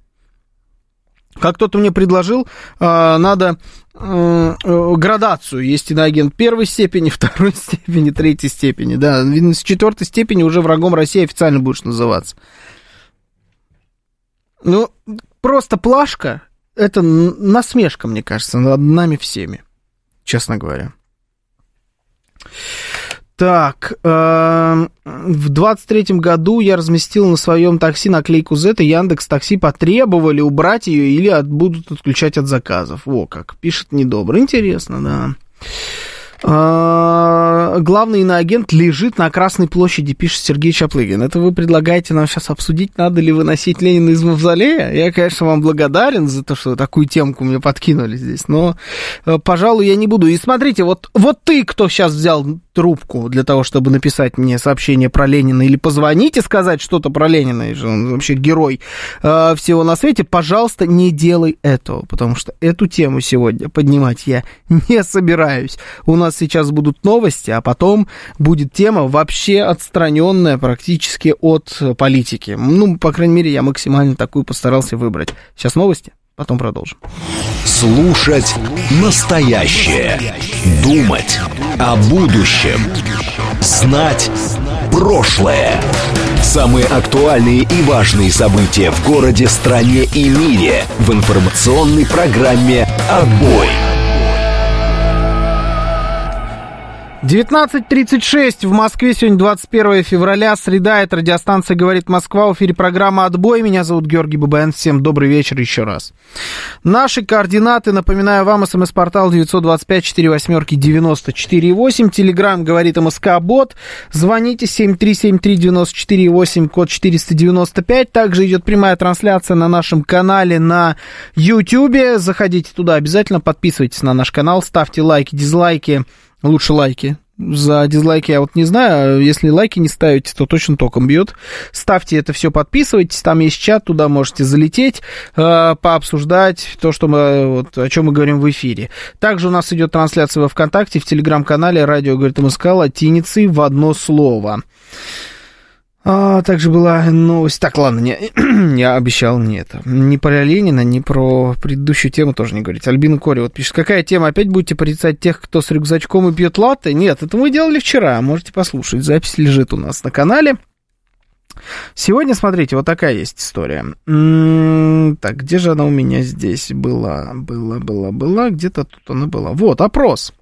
Как кто-то мне предложил, а, надо э, э, градацию. Есть иноагент первой степени, второй степени, третьей степени. Да, с четвертой степени уже врагом России официально будешь называться. Ну, просто плашка, это насмешка, мне кажется, над нами всеми, честно говоря. Так, эм, в 23-м году я разместил на своем такси наклейку Z, и Яндекс Такси потребовали убрать ее или от- будут отключать от заказов. Во как, пишет недобро. Интересно, да. А, Главный иноагент лежит на Красной площади, пишет Сергей Чаплыгин. Это вы предлагаете нам сейчас обсудить, надо ли выносить Ленина из мавзолея? Я, конечно, вам благодарен за то, что такую темку мне подкинули здесь, но, э, пожалуй, я не буду. И смотрите, вот, вот ты, кто сейчас взял трубку для того, чтобы написать мне сообщение про Ленина или позвонить и сказать что-то про Ленина, и он вообще герой э, всего на свете, пожалуйста, не делай этого, потому что эту тему сегодня поднимать я не собираюсь. У нас сейчас будут новости, а потом будет тема вообще отстраненная практически от э, политики. Ну, по крайней мере, я максимально такую постарался выбрать. Сейчас новости, потом продолжим. Слушать настоящее. Думать о будущем. Знать прошлое. Самые актуальные и важные события в городе, стране и мире в информационной программе «Отбой». 19.36 в Москве, сегодня 21 февраля, среда, это радиостанция «Говорит Москва», в эфире программа «Отбой», меня зовут Георгий Бабаян, всем добрый вечер еще раз. Наши координаты, напоминаю вам, смс-портал 925-48-94-8, телеграмм «Говорит МСК Бот», звоните 7373948, код 495, также идет прямая трансляция на нашем канале на YouTube, заходите туда обязательно, подписывайтесь на наш канал, ставьте лайки, дизлайки, Лучше лайки. За дизлайки я вот не знаю, если лайки не ставите, то точно током бьет. Ставьте это все, подписывайтесь, там есть чат, туда можете залететь, э, пообсуждать то, что мы, вот, о чем мы говорим в эфире. Также у нас идет трансляция во ВКонтакте, в Телеграм-канале «Радио говорит МСК» латиницей в одно слово. А, также была новость. Так, ладно, не, я обещал не это. Не про Ленина, не про предыдущую тему тоже не говорить. Альбина Кори вот пишет, какая тема? Опять будете порицать тех, кто с рюкзачком и пьет латте? Нет, это мы делали вчера. Можете послушать. Запись лежит у нас на канале. Сегодня, смотрите, вот такая есть история. М-м, так, где же она у меня здесь была? Была, была, была. Где-то тут она была. Вот, опрос.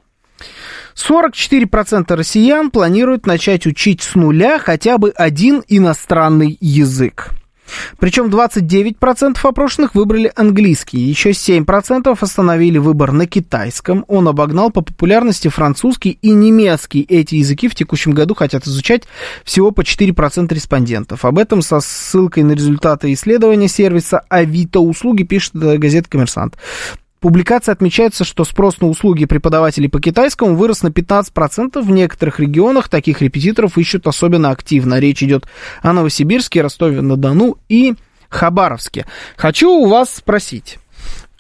44% россиян планируют начать учить с нуля хотя бы один иностранный язык. Причем 29% опрошенных выбрали английский, еще 7% остановили выбор на китайском. Он обогнал по популярности французский и немецкий. Эти языки в текущем году хотят изучать всего по 4% респондентов. Об этом со ссылкой на результаты исследования сервиса Авито услуги пишет газета «Коммерсант». Публикации отмечается, что спрос на услуги преподавателей по китайскому вырос на 15%. В некоторых регионах таких репетиторов ищут особенно активно. Речь идет о Новосибирске, Ростове-на-Дону и Хабаровске. Хочу у вас спросить,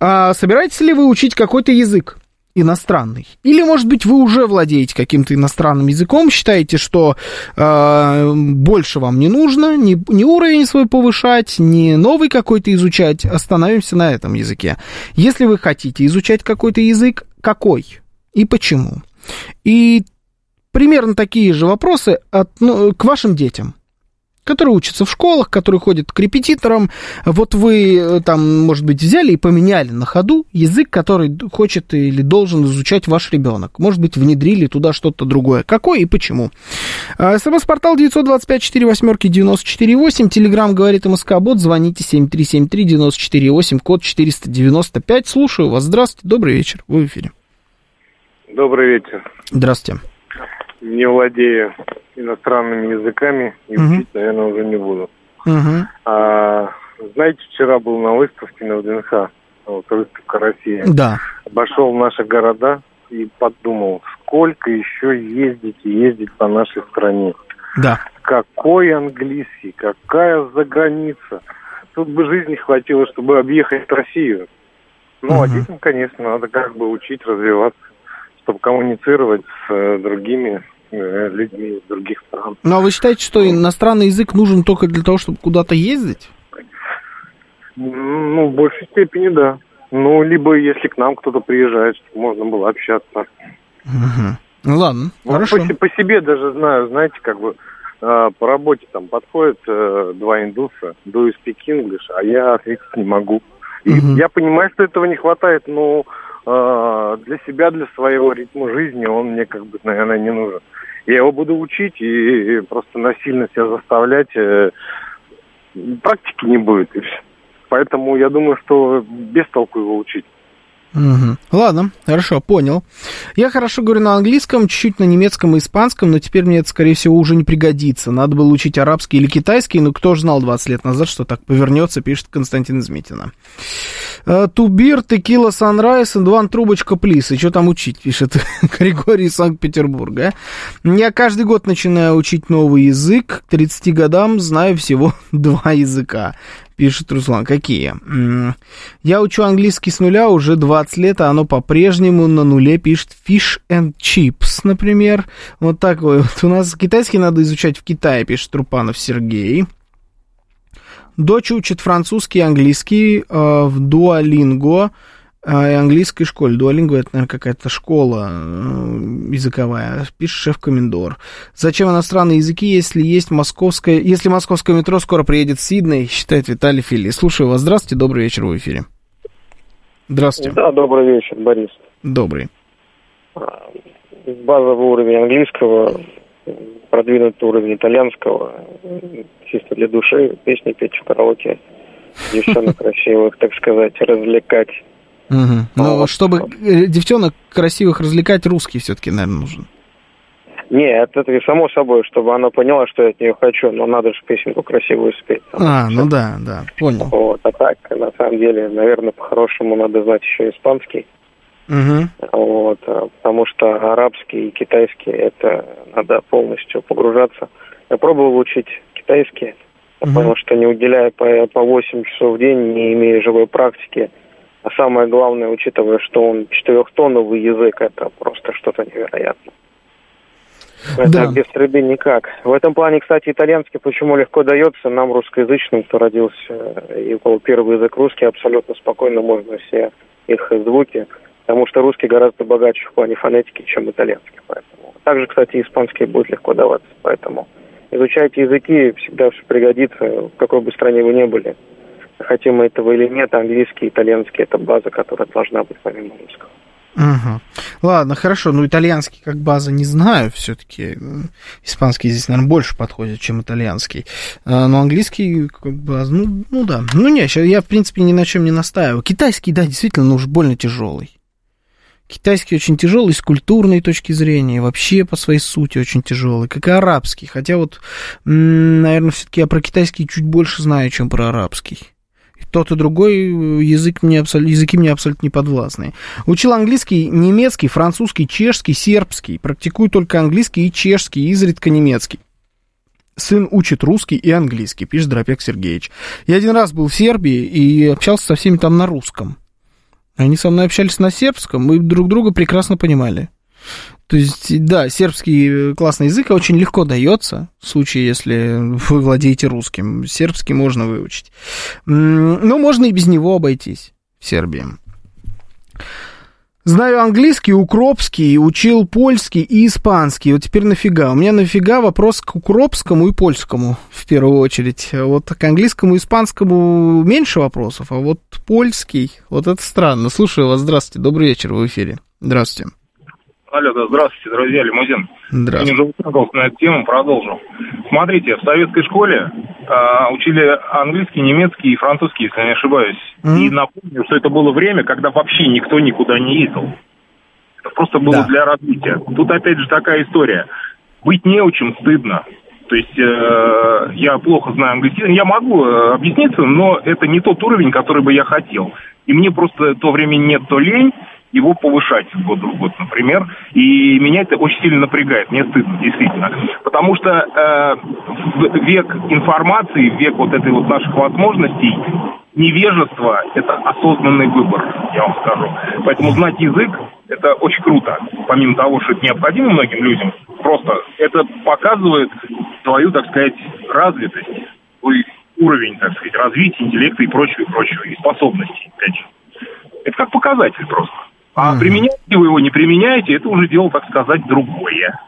а собираетесь ли вы учить какой-то язык? Иностранный. Или, может быть, вы уже владеете каким-то иностранным языком, считаете, что э, больше вам не нужно, не, не уровень свой повышать, не новый какой-то изучать, остановимся на этом языке. Если вы хотите изучать какой-то язык, какой и почему? И примерно такие же вопросы от, ну, к вашим детям которые учатся в школах, которые ходят к репетиторам. Вот вы э, там, может быть, взяли и поменяли на ходу язык, который хочет или должен изучать ваш ребенок. Может быть, внедрили туда что-то другое. Какой и почему? А, СМС-портал 925-48-94-8. Телеграмм говорит МСК-бот. Звоните 7373-94-8, код 495. Слушаю вас. Здравствуйте, добрый вечер. Вы в эфире. Добрый вечер. Здравствуйте. Не владею иностранными языками и угу. учить, наверное, уже не буду. Угу. А, знаете, вчера был на выставке на ВДНХ, вот, выставка России. Да. Обошел наши города и подумал, сколько еще ездить и ездить по нашей стране. Да. Какой английский, какая за граница. Тут бы жизни хватило, чтобы объехать Россию. Ну, угу. а детям, конечно, надо как бы учить, развиваться, чтобы коммуницировать с э, другими Э, людьми из других стран. Ну, а вы считаете, что иностранный язык нужен только для того, чтобы куда-то ездить? Ну, в большей степени, да. Ну, либо если к нам кто-то приезжает, чтобы можно было общаться. Угу. Ну, ладно, ну, хорошо. По, по себе даже знаю, знаете, как бы э, по работе там подходят э, два индуса, do you speak English, а я ответить не могу. И угу. я понимаю, что этого не хватает, но для себя, для своего ритма жизни он мне как бы, наверное, не нужен. Я его буду учить и просто насильно себя заставлять. Э, практики не будет. Поэтому я думаю, что без толку его учить. Угу. Ладно, хорошо, понял. Я хорошо говорю на английском, чуть-чуть на немецком и испанском, но теперь мне это, скорее всего, уже не пригодится. Надо было учить арабский или китайский, но кто же знал 20 лет назад, что так повернется, пишет Константин Измитина. Тубир, текила, санрайз, ван трубочка, плиз. И что там учить, пишет Григорий из Санкт-Петербурга. Я каждый год начинаю учить новый язык. К 30 годам знаю всего два языка. Пишет Руслан. Какие? Я учу английский с нуля уже 20 лет, а оно по-прежнему на нуле пишет fish and chips, например. Вот такой вот. У нас китайский надо изучать в Китае, пишет Трупанов Сергей. Дочь учит французский и английский э, в Дуалинго э, и английской школе. Дуалинго это, наверное, какая-то школа э, языковая, пишет шеф-комендор. Зачем иностранные языки, если есть московское, если московское метро скоро приедет в Сидней, считает Виталий Фили. Слушаю вас. Здравствуйте, добрый вечер в эфире. Здравствуйте. Да, добрый вечер, Борис. Добрый. Базовый уровень английского, продвинутый уровень итальянского, чисто для души, песни петь в караоке, девчонок красивых, так сказать, развлекать. Угу. Но чтобы э, девчонок красивых развлекать, русский все-таки, наверное, нужен. Нет, это само собой, чтобы она поняла, что я от нее хочу, но надо же песенку красивую спеть. А, ну да, да, понял. Вот, а так, на самом деле, наверное, по-хорошему надо знать еще испанский. Угу. Вот, а, потому что арабский и китайский это надо полностью погружаться. Я пробовал учить китайский, я угу. понял, что не уделяя по, по 8 часов в день, не имея живой практики, а самое главное, учитывая, что он четырехтоновый язык, это просто что-то невероятное. Это да. без среды никак. В этом плане, кстати, итальянский почему легко дается, нам русскоязычным, кто родился и у кого первый язык русский, абсолютно спокойно можно все их звуки, потому что русский гораздо богаче в плане фонетики, чем итальянский. Поэтому. Также, кстати, испанский будет легко даваться, поэтому изучайте языки, всегда все пригодится, в какой бы стране вы ни были. Хотим мы этого или нет, английский, итальянский – это база, которая должна быть помимо русского. Угу. Ладно, хорошо, ну итальянский как база не знаю, все-таки испанский здесь, наверное, больше подходит, чем итальянский. А, но английский как база, ну, ну да. Ну не, я, в принципе, ни на чем не настаиваю. Китайский, да, действительно, ну уж больно тяжелый. Китайский очень тяжелый с культурной точки зрения, вообще по своей сути очень тяжелый, как и арабский. Хотя вот, наверное, все-таки я про китайский чуть больше знаю, чем про арабский тот и другой язык мне, языки мне абсолютно не подвластны. Учил английский, немецкий, французский, чешский, сербский. Практикую только английский и чешский, изредка немецкий. Сын учит русский и английский, пишет Дропек Сергеевич. Я один раз был в Сербии и общался со всеми там на русском. Они со мной общались на сербском, мы друг друга прекрасно понимали. То есть, да, сербский классный язык очень легко дается, в случае, если вы владеете русским. Сербский можно выучить. Но можно и без него обойтись в Сербии. Знаю английский, укропский, учил польский и испанский. Вот теперь нафига? У меня нафига вопрос к укропскому и польскому в первую очередь. Вот к английскому и испанскому меньше вопросов, а вот польский, вот это странно. Слушаю вас, здравствуйте, добрый вечер, в эфире. Здравствуйте. Алло, да, здравствуйте, друзья, лимузин. Здравствуйте. Высказался на эту тему, продолжу. Смотрите, в советской школе э, учили английский, немецкий и французский, если я не ошибаюсь. Mm-hmm. И напомню, что это было время, когда вообще никто никуда не ездил. Это просто было да. для развития. Тут опять же такая история. Быть не очень стыдно. То есть э, я плохо знаю английский. Я могу э, объясниться, но это не тот уровень, который бы я хотел. И мне просто то времени нет, то лень его повышать с года в год, например. И меня это очень сильно напрягает, мне стыдно, действительно. Потому что э, век информации, век вот этой вот наших возможностей, невежество – это осознанный выбор, я вам скажу. Поэтому знать язык – это очень круто. Помимо того, что это необходимо многим людям, просто это показывает твою, так сказать, развитость, уровень, так сказать, развития интеллекта и прочего, и прочего, и способностей, опять же. Это как показатель просто. А mm применяете вы его, не применяете, это уже дело, так сказать, другое.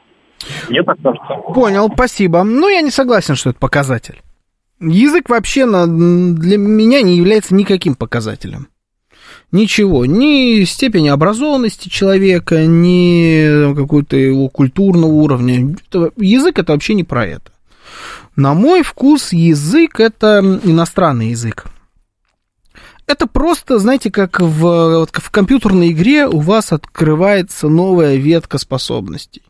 Мне так кажется. Понял, спасибо. Ну, я не согласен, что это показатель. Язык вообще на, для меня не является никаким показателем. Ничего, ни степени образованности человека, ни какой-то его культурного уровня. Это, язык это вообще не про это. На мой вкус язык это иностранный язык. Это просто, знаете, как в, в компьютерной игре у вас открывается новая ветка способностей.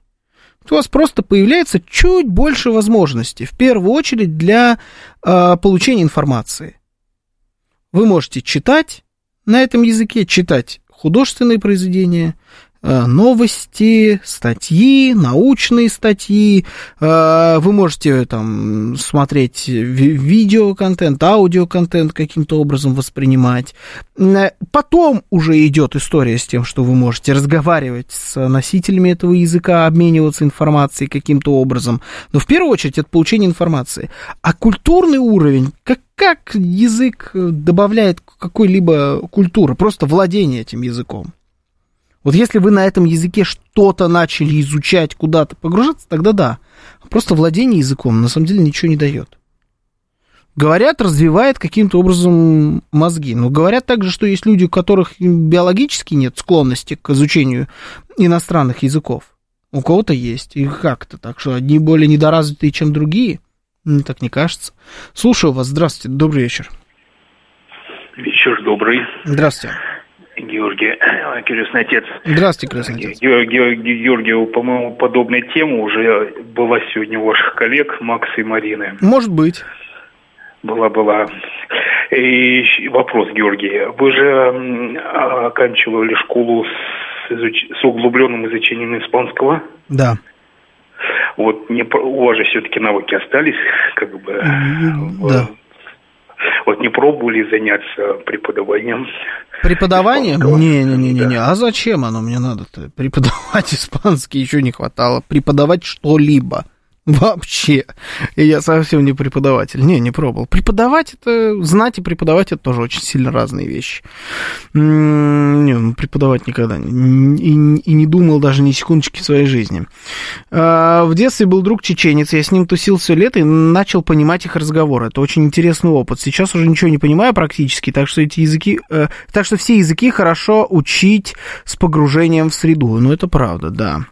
У вас просто появляется чуть больше возможностей, в первую очередь для э, получения информации. Вы можете читать на этом языке, читать художественные произведения, новости, статьи, научные статьи. Э, вы можете там смотреть видеоконтент, аудиоконтент каким-то образом воспринимать. Э, потом уже идет история с тем, что вы можете разговаривать с носителями этого языка, обмениваться информацией каким-то образом. Но в первую очередь это получение информации. А культурный уровень, как, как язык добавляет какой-либо культуры, просто владение этим языком. Вот если вы на этом языке что-то начали изучать, куда-то погружаться, тогда да. Просто владение языком на самом деле ничего не дает. Говорят, развивает каким-то образом мозги. Но говорят также, что есть люди, у которых биологически нет склонности к изучению иностранных языков. У кого-то есть. И как-то так, что одни более недоразвитые, чем другие. Мне так не кажется. Слушаю вас. Здравствуйте. Добрый вечер. Вечер добрый. Здравствуйте. Георгий, крестный отец. Здравствуйте, крестный отец. Георгий, Георгию, по-моему, подобная тема уже была сегодня у ваших коллег Макса и Марины. Может быть. Была-была. И вопрос, Георгий. Вы же оканчивали школу с, изуч... с углубленным изучением испанского? Да. Вот не, у вас же все-таки навыки остались, как бы. Да. Вот не пробовали заняться преподаванием? Преподаванием? Не-не-не-не. Да. А зачем оно мне надо-то? Преподавать испанский еще не хватало. Преподавать что-либо. Вообще. И я совсем не преподаватель. Не, не пробовал. Преподавать это, знать и преподавать это тоже очень сильно разные вещи. Не, ну, преподавать никогда. И, и, не думал даже ни секундочки своей жизни. А, в детстве был друг чеченец. Я с ним тусил все лето и начал понимать их разговоры. Это очень интересный опыт. Сейчас уже ничего не понимаю практически, так что эти языки, э, так что все языки хорошо учить с погружением в среду. Ну, это правда, да.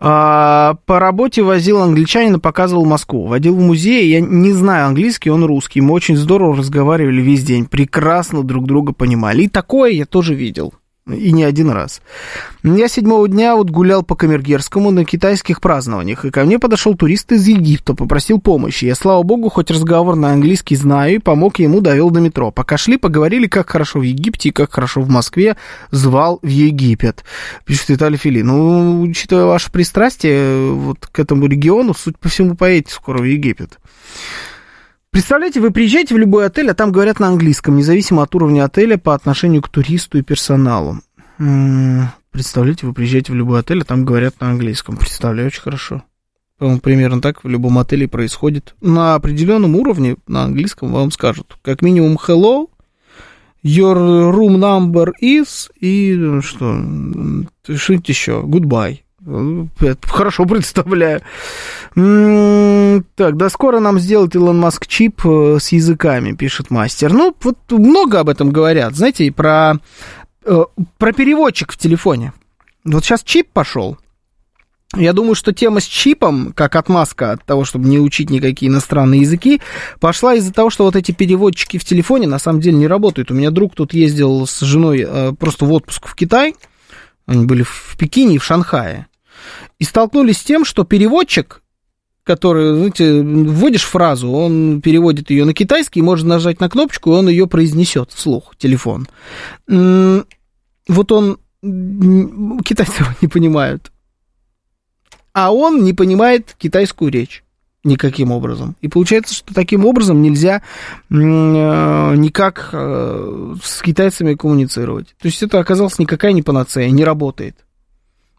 А, по работе возил англичанина, показывал Москву. Водил в музей, я не знаю английский, он русский. Мы очень здорово разговаривали весь день, прекрасно друг друга понимали. И такое я тоже видел. И не один раз. Я седьмого дня вот гулял по Камергерскому на китайских празднованиях, и ко мне подошел турист из Египта, попросил помощи. Я, слава богу, хоть разговор на английский знаю, и помог ему, довел до метро. Пока шли, поговорили, как хорошо в Египте и как хорошо в Москве, звал в Египет. Пишет Виталий Фили. Ну, учитывая ваше пристрастие вот к этому региону, суть по всему, поедете скоро в Египет. Представляете, вы приезжаете в любой отель, а там говорят на английском, независимо от уровня отеля по отношению к туристу и персоналу. Представляете, вы приезжаете в любой отель, а там говорят на английском. Представляю, очень хорошо. По-моему, примерно так в любом отеле происходит. На определенном уровне на английском вам скажут. Как минимум hello, your room number is, и что, что-нибудь еще, goodbye. Хорошо представляю. Так, да скоро нам сделает Илон Маск чип э, с языками, пишет мастер. Ну, вот много об этом говорят. Знаете, про, э, про переводчик в телефоне. Вот сейчас чип пошел. Я думаю, что тема с чипом, как отмазка от того, чтобы не учить никакие иностранные языки, пошла из-за того, что вот эти переводчики в телефоне на самом деле не работают. У меня друг тут ездил с женой э, просто в отпуск в Китай. Они были в Пекине и в Шанхае и столкнулись с тем, что переводчик, который, знаете, вводишь фразу, он переводит ее на китайский, можно нажать на кнопочку, и он ее произнесет вслух, телефон. Вот он, китайцы его не понимают, а он не понимает китайскую речь никаким образом. И получается, что таким образом нельзя э, никак э, с китайцами коммуницировать. То есть это оказалось никакая не панацея, не работает.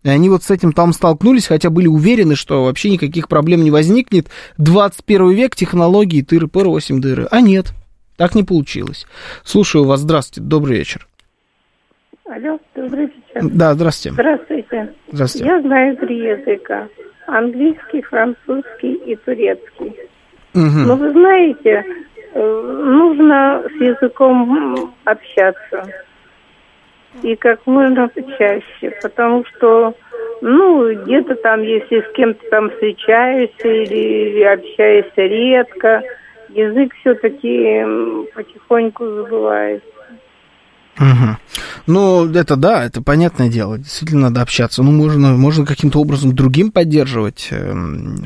И они вот с этим там столкнулись, хотя были уверены, что вообще никаких проблем не возникнет. 21 век, технологии, тыры-пыры, 8 дыры. А нет, так не получилось. Слушаю вас, здравствуйте, добрый вечер. Алло, добрый вечер. Да, здравствуйте. Здравствуйте. Здравствуйте. Я знаю три языка. Английский, французский и турецкий. Угу. Но вы знаете, э, нужно с языком общаться и как можно чаще, потому что, ну, где-то там, если с кем-то там встречаешься или, общаешься редко, язык все-таки потихоньку забывается. Угу. Ну, это да, это понятное дело. Действительно надо общаться. Ну, можно, можно каким-то образом другим поддерживать э,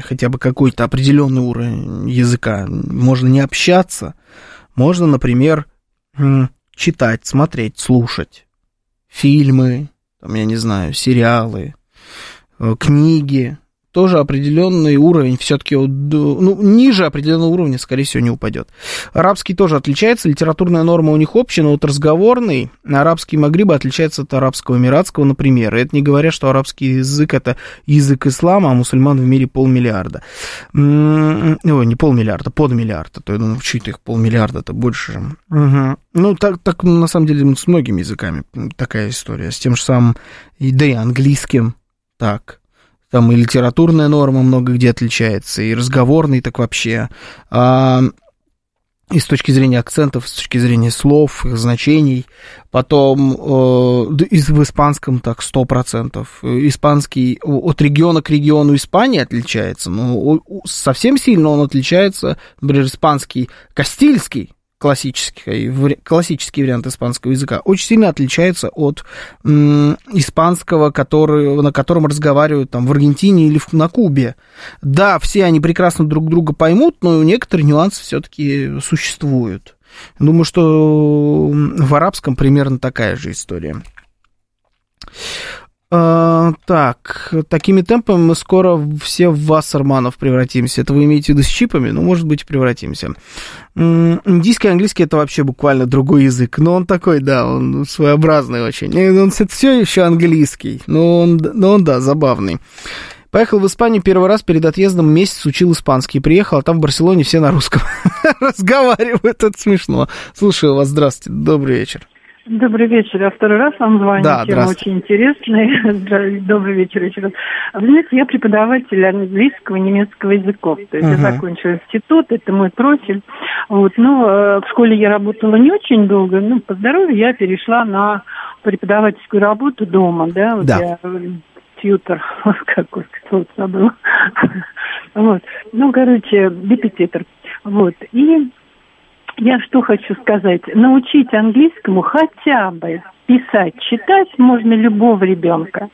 хотя бы какой-то определенный уровень языка. Можно не общаться. Можно, например, читать, смотреть, слушать фильмы, там, я не знаю, сериалы, э, книги, тоже определенный уровень, все-таки ну, ниже определенного уровня, скорее всего, не упадет. Арабский тоже отличается, литературная норма у них общая, но вот разговорный, арабский Магриба отличается от арабского эмиратского, например. И это не говоря, что арабский язык это язык ислама, а мусульман в мире полмиллиарда. Ой, не полмиллиарда, под миллиарда. То я думаю, чуть их полмиллиарда, это больше. Угу. Ну, так, так на самом деле с многими языками такая история. С тем же самым, да и английским так там и литературная норма много где отличается, и разговорный так вообще. А, и с точки зрения акцентов, с точки зрения слов, их значений. Потом э, из, в испанском так 100%. Испанский от региона к региону Испании отличается. Но совсем сильно он отличается, например, испанский Кастильский классический, классический вариант испанского языка, очень сильно отличается от испанского, который, на котором разговаривают там в Аргентине или на Кубе. Да, все они прекрасно друг друга поймут, но некоторые нюансы все-таки существуют. Думаю, что в арабском примерно такая же история. А, так, такими темпами мы скоро все в вассерманов превратимся. Это вы имеете в виду с чипами? Ну, может быть, превратимся. Индийский английский это вообще буквально другой язык. Но он такой, да, он своеобразный очень. Он это все еще английский. Но он, но он, да, забавный. Поехал в Испанию первый раз перед отъездом, месяц учил испанский. Приехал, а там в Барселоне все на русском разговаривают. Это смешно. Слушаю вас, здравствуйте, добрый вечер. Добрый вечер. Я второй раз вам звоню. Да, Тема очень интересная. Добрый вечер еще раз. Вы знаете, я преподаватель английского и немецкого языков. То есть Мгм. я закончила институт, это мой профиль. Вот. Но э, в школе я работала не очень долго. Ну, по здоровью я перешла на преподавательскую работу дома. Да, вот Да. я э, тьютер, какой слово забыла. Вот. Ну, короче, репетитор. Вот. И я что хочу сказать. Научить английскому хотя бы писать, читать можно любого ребенка.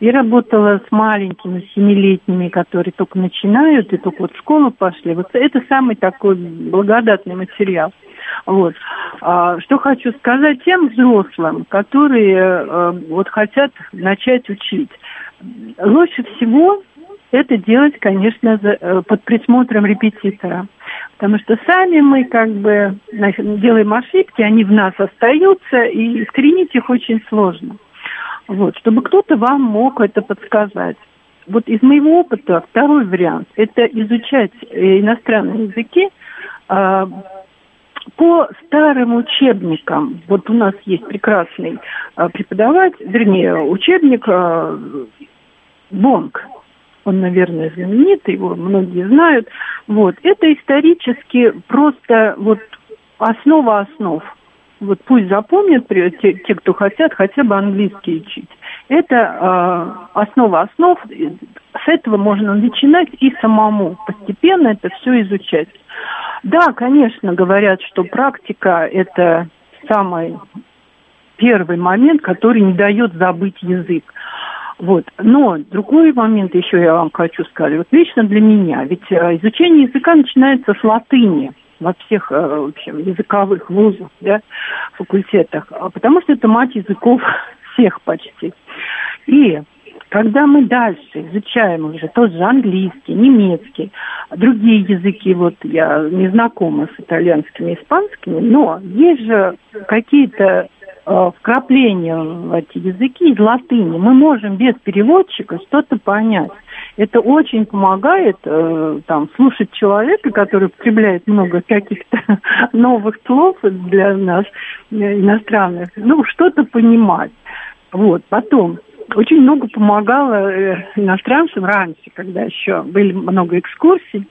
Я работала с маленькими, семилетними, которые только начинают и только вот в школу пошли. Вот это самый такой благодатный материал. Вот. А, что хочу сказать тем взрослым, которые э, вот хотят начать учить. Лучше всего это делать, конечно, за- э, под присмотром репетитора. Потому что сами мы как бы значит, делаем ошибки, они в нас остаются, и искоренить их очень сложно. Вот, чтобы кто-то вам мог это подсказать. Вот из моего опыта второй вариант – это изучать э, иностранные языки а, по старым учебникам. Вот у нас есть прекрасный а, преподаватель, вернее, учебник а, Бонг. Он, наверное, знаменитый, его многие знают. Вот. Это исторически просто вот основа основ. Вот пусть запомнят те, те, кто хотят хотя бы английский учить. Это э, основа основ. С этого можно начинать и самому постепенно это все изучать. Да, конечно, говорят, что практика это самый первый момент, который не дает забыть язык. Вот. Но другой момент еще я вам хочу сказать. Вот лично для меня, ведь э, изучение языка начинается с латыни во всех э, в общем, языковых вузах, да, факультетах, А потому что это мать языков всех почти. И когда мы дальше изучаем уже тот же английский, немецкий, другие языки, вот я не знакома с итальянскими испанскими, но есть же какие-то вкрапления в эти языки из латыни. Мы можем без переводчика что-то понять. Это очень помогает э, там, слушать человека, который употребляет много каких-то новых слов для нас, э, иностранных, ну, что-то понимать. Вот, потом, очень много помогало э, иностранцам раньше, когда еще были много экскурсий.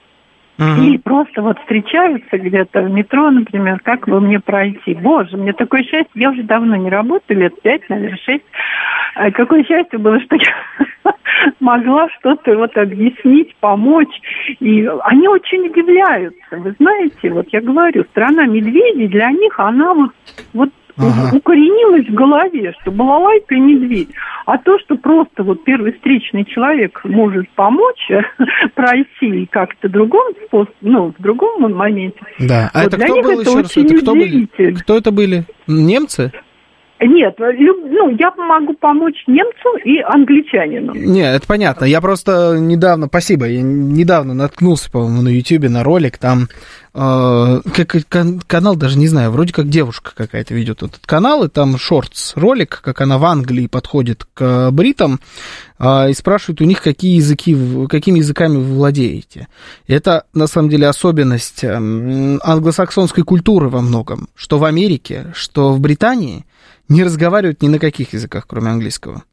Или просто вот встречаются где-то в метро, например, как бы мне пройти. Боже, мне такое счастье, я уже давно не работаю, лет пять, наверное, шесть. А Какое счастье было, что я могла что-то вот объяснить, помочь. И они очень удивляются. Вы знаете, вот я говорю, страна медведей, для них она вот, вот Ага. укоренилась в голове, что балалайка и медведь. А то, что просто вот первый встречный человек может помочь э, пройти как-то другом способ, ну, в другом моменте. Да. А Вот это для кто них был это еще раз? очень Это кто были? Кто это были? Немцы? Нет, ну, я могу помочь немцу и англичанину. Не, это понятно. Я просто недавно, спасибо, я недавно наткнулся, по-моему, на Ютьюбе на ролик, там э, как, кан- канал, даже не знаю, вроде как девушка какая-то ведет этот канал, и там шортс ролик, как она в Англии подходит к бритам э, и спрашивает у них, какие языки, какими языками вы владеете. И это, на самом деле, особенность эм, англосаксонской культуры во многом, что в Америке, что в Британии не разговаривают ни на каких языках, кроме английского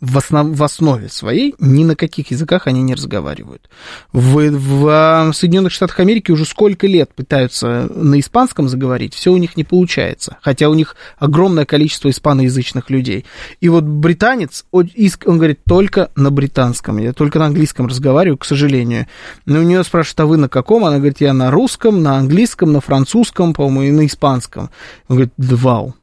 в, основ, в основе своей ни на каких языках они не разговаривают. В, в а, Соединенных Штатах Америки уже сколько лет пытаются на испанском заговорить, все у них не получается, хотя у них огромное количество испаноязычных людей. И вот британец, он говорит только на британском, я только на английском разговариваю, к сожалению. Но у нее спрашивают, а вы на каком? Она говорит, я на русском, на английском, на французском, по-моему, и на испанском. Он говорит, вау.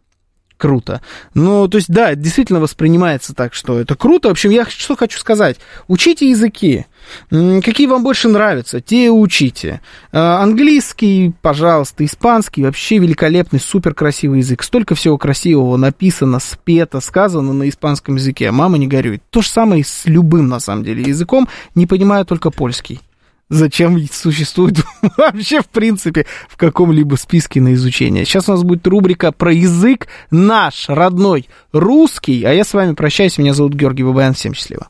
Круто. Ну, то есть, да, действительно воспринимается так, что это круто. В общем, я что хочу сказать. Учите языки. Какие вам больше нравятся, те учите. А, английский, пожалуйста, испанский, вообще великолепный, супер красивый язык. Столько всего красивого написано, спето, сказано на испанском языке. Мама не горюет. То же самое с любым, на самом деле, языком. Не понимаю только польский зачем существует вообще, в принципе, в каком-либо списке на изучение. Сейчас у нас будет рубрика про язык наш, родной, русский. А я с вами прощаюсь. Меня зовут Георгий Бабаян. Всем счастливо.